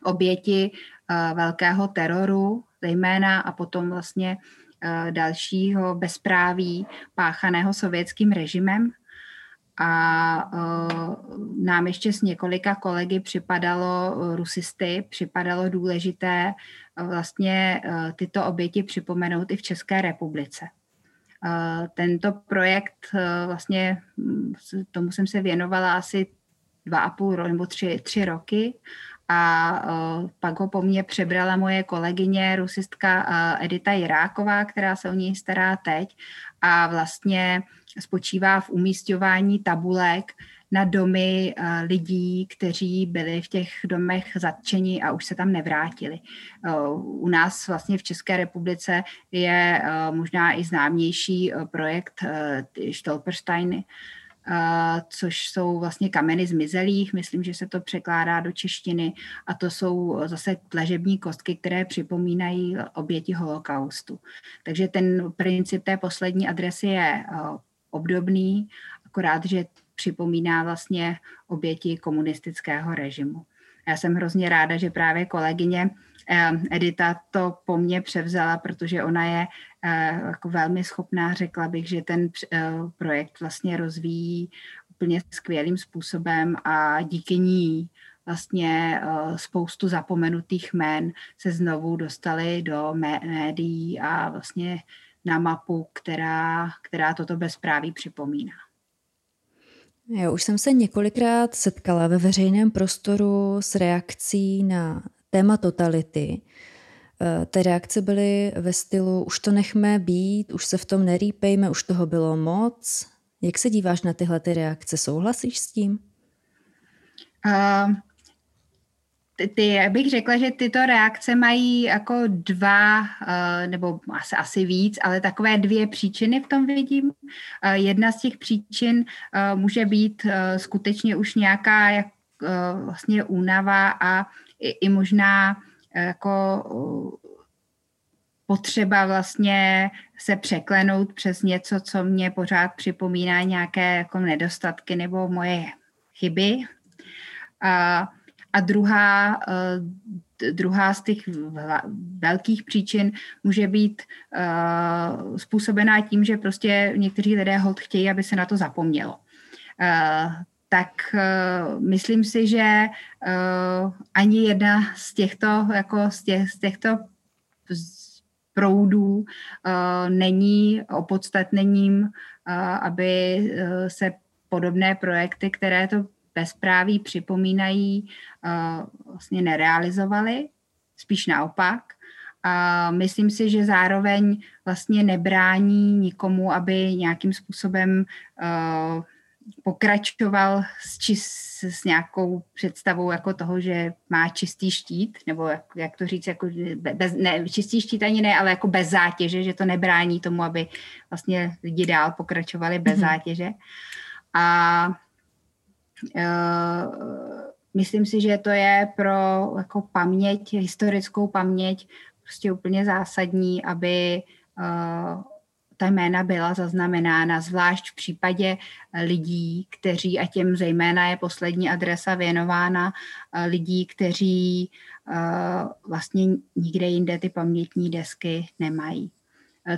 oběti e, velkého teroru, zejména a potom vlastně dalšího bezpráví páchaného sovětským režimem. a nám ještě s několika kolegy připadalo, rusisty, připadalo důležité vlastně tyto oběti připomenout i v České republice. Tento projekt vlastně, tomu jsem se věnovala asi dva a půl nebo tři, tři roky. A uh, pak ho po mně přebrala moje kolegyně, rusistka uh, Edita Jiráková, která se o něj stará teď. A vlastně spočívá v umístování tabulek na domy uh, lidí, kteří byli v těch domech zatčeni a už se tam nevrátili. Uh, u nás vlastně v České republice je uh, možná i známější projekt Stolpersteiny, což jsou vlastně kameny zmizelých, myslím, že se to překládá do češtiny a to jsou zase tležební kostky, které připomínají oběti holokaustu. Takže ten princip té poslední adresy je obdobný, akorát, že připomíná vlastně oběti komunistického režimu. Já jsem hrozně ráda, že právě kolegyně Edita to po mně převzala, protože ona je eh, jako velmi schopná, řekla bych, že ten eh, projekt vlastně rozvíjí úplně skvělým způsobem a díky ní vlastně eh, spoustu zapomenutých jmén se znovu dostali do médií a vlastně na mapu, která, která toto bezpráví připomíná. Já už jsem se několikrát setkala ve veřejném prostoru s reakcí na téma totality. Eh, ty reakce byly ve stylu už to nechme být, už se v tom nerýpejme, už toho bylo moc. Jak se díváš na tyhle ty reakce? Souhlasíš s tím? Uh, ty, ty, bych řekla, že tyto reakce mají jako dva, uh, nebo asi, asi víc, ale takové dvě příčiny v tom vidím. Uh, jedna z těch příčin uh, může být skutečně už nějaká jak, vlastně únava a i, i možná eh, jako potřeba vlastně se překlenout přes něco, co mě pořád připomíná nějaké jako nedostatky nebo moje chyby. A druhá, eh, druhá z těch velkých příčin může být uh, způsobená tím, že prostě někteří lidé hod chtějí, aby se na to zapomnělo. Uh, tak myslím si, že ani jedna z těchto, jako z, těch, z těchto proudů není opodstatnením, uh, aby se podobné projekty, které to bezpráví připomínají, vlastně nerealizovaly, spíš naopak. A myslím si, že zároveň vlastně nebrání nikomu, aby nějakým způsobem uh, pokračoval s, čis, s nějakou představou jako toho, že má čistý štít, nebo jak, jak to říct, jako bez, ne, čistý štít ani ne, ale jako bez zátěže, že to nebrání tomu, aby vlastně lidi dál pokračovali bez mm-hmm. zátěže. A uh, myslím si, že to je pro jako paměť, historickou paměť prostě úplně zásadní, aby uh, ta jména byla zaznamenána, zvlášť v případě eh, lidí, kteří, a těm zejména je poslední adresa věnována, eh, lidí, kteří eh, vlastně nikde jinde ty pamětní desky nemají.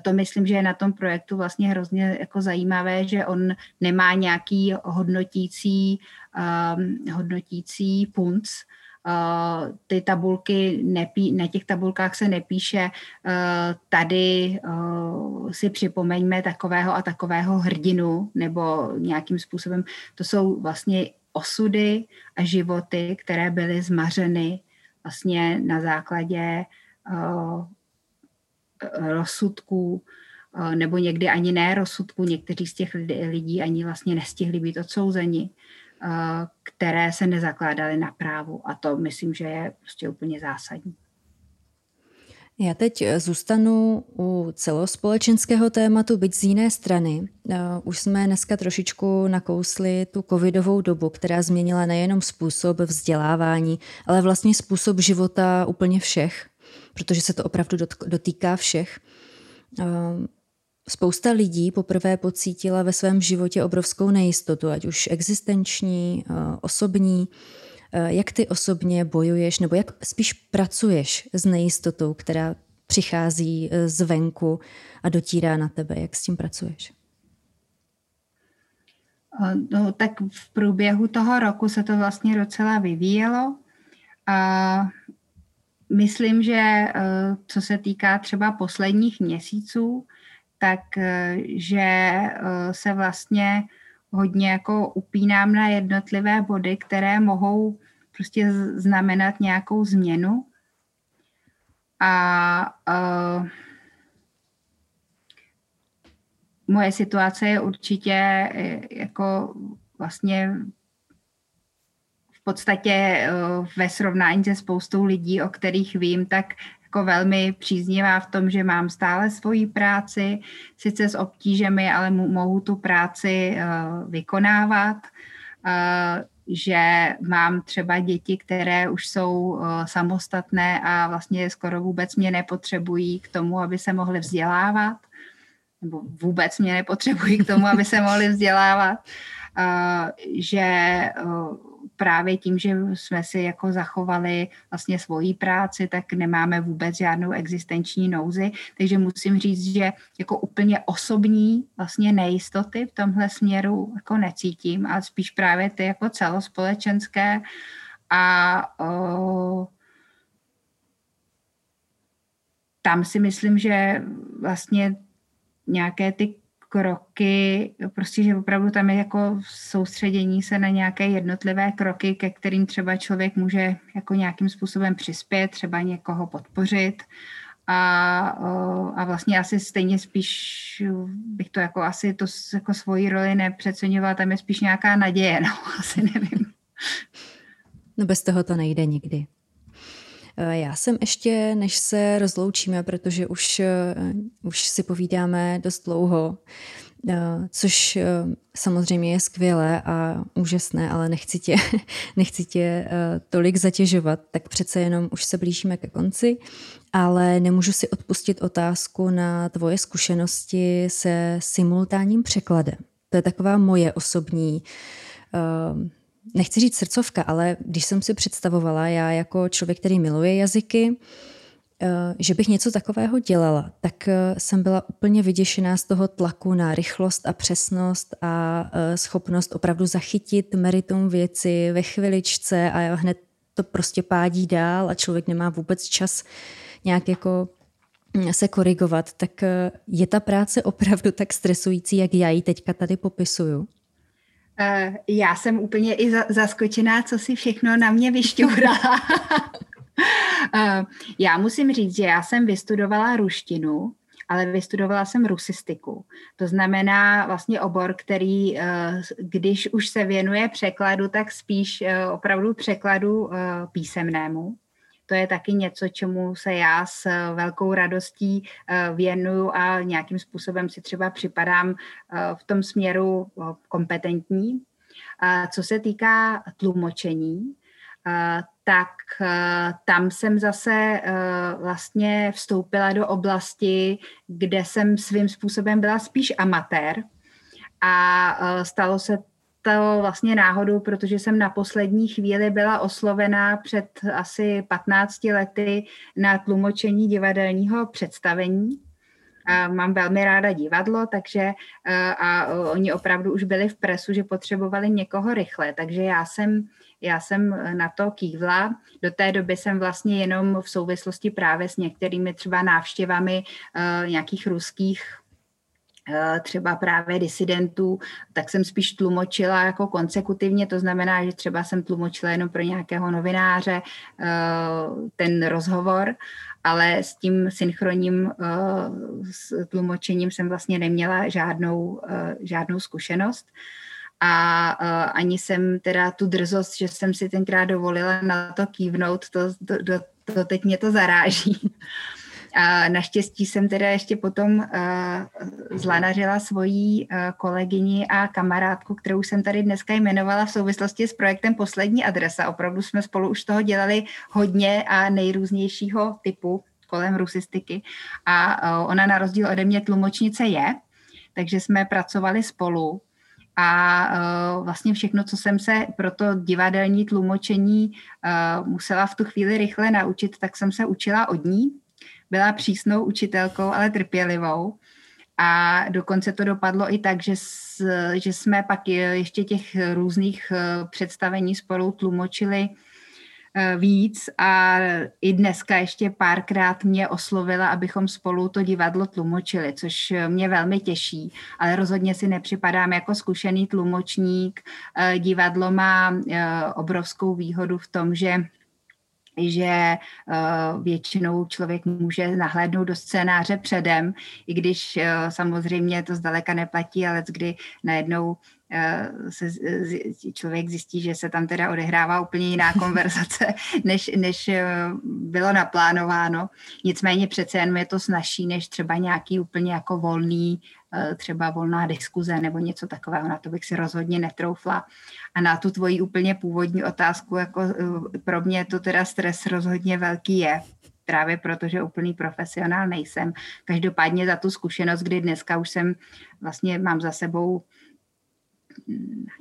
To myslím, že je na tom projektu vlastně hrozně jako zajímavé, že on nemá nějaký hodnotící, um, hodnotící punc, Uh, ty tabulky, nepí, na těch tabulkách se nepíše, uh, tady uh, si připomeňme takového a takového hrdinu, nebo nějakým způsobem, to jsou vlastně osudy a životy, které byly zmařeny vlastně na základě rozsudků, nebo někdy ani ne rozsudků, někteří z těch lidí ani vlastně nestihli být odsouzeni které se nezakládaly na právu. A to myslím, že je prostě úplně zásadní. Já teď zůstanu u celospolečenského tématu, byť z jiné strany. Už jsme dneska trošičku nakousli tu covidovou dobu, která změnila nejenom způsob vzdělávání, ale vlastně způsob života úplně všech, protože se to opravdu dotýká všech. Spousta lidí poprvé pocítila ve svém životě obrovskou nejistotu, ať už existenční, eh, osobní. Eh, jak ty osobně bojuješ, nebo jak spíš pracuješ s nejistotou, která přichází eh, zvenku a dotírá na tebe? Jak s tím pracuješ? No, tak v průběhu toho roku se to vlastně docela vyvíjelo. A myslím, že co se týká třeba posledních měsíců, tak že se vlastně hodně jako upínám na jednotlivé body, které mohou prostě znamenat nějakou změnu. A uh, moje situace je určitě jako vlastně podstatě uh, ve srovnání se spoustou lidí, o kterých vím, tak jako velmi příznivá v tom, že mám stále svoji práci, sice s obtížemi, ale mohu tu práci uh, vykonávat. Uh, že mám třeba děti, které už jsou samostatné a vlastně skoro vůbec mě nepotřebují k tomu, aby se mohly vzdělávat, nebo vůbec mě nepotřebují k tomu, aby se mohly vzdělávat, že právě tím, že jsme si jako zachovali vlastně svoji práci, tak nemáme vůbec žádnou existenční nouzi. Takže musím říct, že jako úplně osobní vlastně nejistoty v tomhle směru jako necítím, ale spíš právě ty jako celospolečenské a o, tam si myslím, že vlastně nějaké ty kroky, prostě, že opravdu tam je jako soustředění se na nějaké jednotlivé kroky, ke kterým třeba člověk může jako nějakým způsobem přispět, třeba někoho podpořit a, a vlastně asi stejně spíš bych to jako asi to jako svoji roli nepřeceňovala, tam je spíš nějaká naděje, no, asi nevím. No bez toho to nejde nikdy. Eh, já jsem ještě, než se rozloučíme, protože už, eh, už si povídáme dost dlouho, eh, což samozřejmě je skvělé a úžasné, ale nechci tě, nechci tě tolik zatěžovat, tak přece jenom už se blížíme ke konci, ale nemůžu si odpustit otázku na tvoje zkušenosti se simultánním překladem. To je taková moje osobní nechci říct srdcovka, ale když jsem si představovala, já jako člověk, který miluje jazyky, eh, že bych něco takového dělala, tak eh, jsem byla úplně vyděšená z toho tlaku na rychlost a přesnost a eh, schopnost opravdu zachytit meritum věci ve chviličce a hned to prostě pádí dál a člověk nemá vůbec čas nějak jako hm, se korigovat, tak je ta práce opravdu tak stresující, jak já ji teďka tady popisuju? Uh, já jsem úplně i za, zaskočená, co si všechno na mě vyšťourala. uh, já musím říct, že já jsem vystudovala ruštinu, ale vystudovala jsem rusistiku. To znamená vlastně obor, který, uh, když už se věnuje překladu, tak spíš opravdu překladu písemnému to je taky něco, čemu se já s velkou radostí eh, věnuju a nějakým způsobem si třeba připadám eh, v tom směru eh, kompetentní. Co se týká tlumočení, tak tam jsem zase vlastně vstoupila do oblasti, kde jsem svým způsobem byla spíš amatér a stalo se to vlastně náhodou, protože jsem na poslední chvíli byla oslovená před asi 15 lety na tlumočení divadelního představení. A mám velmi ráda divadlo, takže a oni opravdu už byli v presu, že potřebovali někoho rychle, takže já jsem já jsem na to kývla. Do té doby jsem vlastně jenom v souvislosti právě s některými třeba návštěvami uh, nějakých ruských Eh, třeba právě disidentů, tak jsem spíš tlumočila jako konsekutivně, to znamená, že třeba jsem tlumočila jenom pro nějakého novináře eh, ten rozhovor, ale s tím synchronním eh, s tlumočením jsem vlastně neměla žádnou, žádnou zkušenost. A ani jsem teda tu drzost, že jsem si tenkrát dovolila na to kývnout, to, to, to, to teď mě to zaráží. A naštěstí jsem teda ještě potom uh, zlanařila svoji uh, kolegyni a kamarádku, kterou jsem tady dneska jmenovala v souvislosti s projektem Poslední adresa. Opravdu jsme spolu už toho dělali hodně a nejrůznějšího typu kolem rusistiky. A uh, ona na rozdíl ode mě tlumočnice je, takže jsme pracovali spolu a vlastně všechno, co jsem se pro to divadelní tlumočení musela v tu chvíli rychle naučit, tak jsem se učila od ní byla přísnou učitelkou, ale trpělivou. A dokonce to dopadlo i tak, že, s, že jsme pak ještě těch různých představení spolu tlumočili Eh, víc a i dneska ještě párkrát mě oslovila, abychom spolu to divadlo tlumočili, což mě velmi těší, ale rozhodně si nepřipadám jako zkušený tlumočník. Eh, divadlo má eh, obrovskou výhodu v tom, že že většinou člověk může nahlédnout do scénáře předem, i když samozřejmě to zdaleka neplatí, ale kdy najednou Eh, se člověk zjistí, že se tam teda odehrává úplně jiná konverzace, než, než eh, bylo naplánováno. Nicméně přece jen je to snažší, než třeba nějaký úplně jako volný, eh, třeba volná diskuze nebo něco takového. Na to bych si rozhodně netroufla. A na tu tvoji úplně původní otázku, jako pro mě to teda stres rozhodně velký je právě proto, že úplný profesionál nejsem. Každopádně za tu zkušenost, kdy dneska už jsem vlastně mám za sebou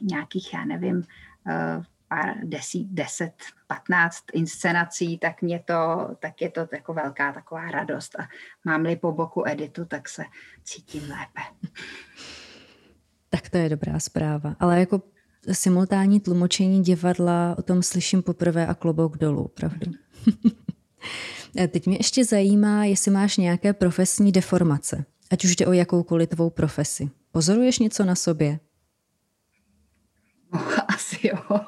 nějakých, já nevím, eh, pár desít, deset, patnáct inscenací, tak, mě to, tak je to jako velká taková radost. A mám-li po boku editu, tak se cítím lépe. Tak to je dobrá zpráva. Ale jako simultánní tlumočení divadla, o tom slyším poprvé a klobouk dolů, pravdu. Teď mě ještě zajímá, jestli máš nějaké profesní deformace, ať už jde o jakoukoliv tvou profesi. Pozoruješ něco na sobě? Jo.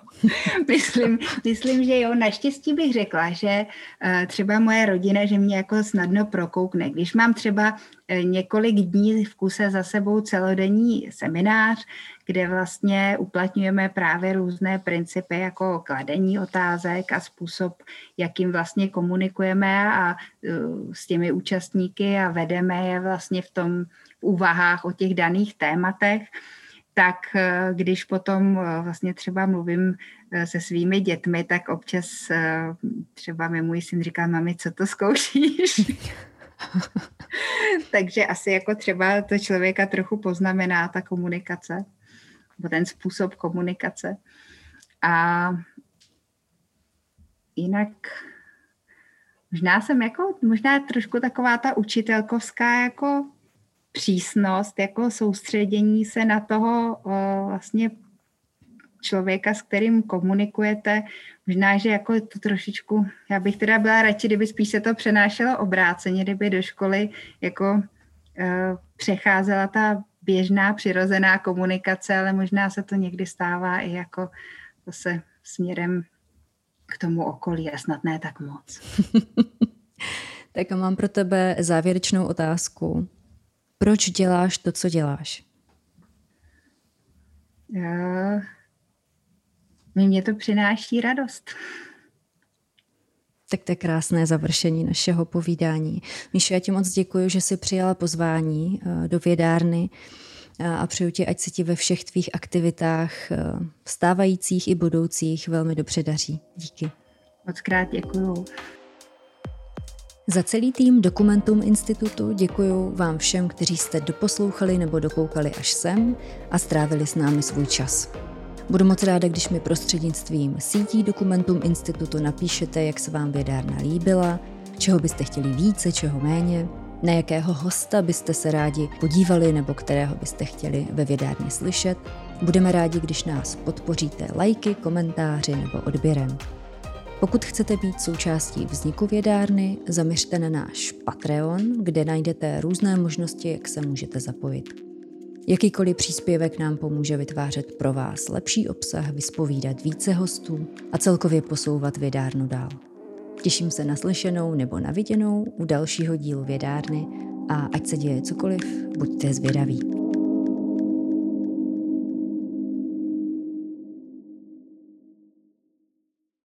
myslím, myslím, že jo. Naštěstí bych řekla, že uh, třeba moje rodina, že mě jako snadno prokoukne. Když mám třeba uh, několik dní v kuse za sebou celodenní seminář, kde vlastně uplatňujeme právě různé principy jako kladení otázek a způsob, jakým vlastně komunikujeme a uh, s těmi účastníky a vedeme je vlastně v tom v úvahách o těch daných tématech, tak eh, když potom eh, vlastně třeba mluvím eh, se svými dětmi, tak občas třeba mi můj syn říká, mami, co to zkoušíš? Takže asi jako třeba to člověka trochu poznamená ta komunikace, nebo ten způsob komunikace. A jinak možná jsem jako, možná trošku taková ta učitelkovská jako přísnost, jako soustředění se na toho vlastně člověka, s kterým komunikujete. Možná, že jako to trošičku, já bych teda byla radši, kdyby spíš se to přenášelo obráceně, kdyby do školy jako e, přecházela ta běžná, přirozená komunikace, ale možná se to někdy stává i jako zase směrem k tomu okolí a snad ne tak moc. tak a mám pro tebe závěrečnou otázku. Proč děláš to, co děláš? Já... Mě to přináší radost. Tak to je krásné završení našeho povídání. Míšo, já ti moc děkuji, že jsi přijala pozvání eh, do vědárny eh, a přeju ti, ať se ti ve všech tvých aktivitách, eh, stávajících i budoucích, velmi dobře daří. Díky. Moc krát děkuju. Za celý tým Dokumentum Institutu děkuji vám všem, kteří jste doposlouchali nebo dokoukali až sem a strávili s námi svůj čas. Budu moc ráda, když mi prostřednictvím sítí Dokumentum Institutu napíšete, jak se vám vědárna líbila, čeho byste chtěli více, čeho méně, na jakého hosta byste se rádi podívali nebo kterého byste chtěli ve vědárně slyšet. Budeme rádi, když nás podpoříte lajky, komentáři nebo odběrem. Pokud chcete být součástí vzniku vědárny, zaměřte na náš Patreon, kde najdete různé možnosti, jak se můžete zapojit. Jakýkoliv příspěvek nám pomůže vytvářet pro vás lepší obsah, vyspovídat více hostů a celkově posouvat vědárnu dál. Těším se na slyšenou nebo na viděnou u dalšího dílu vědárny a ať se děje cokoliv, buďte zvědaví.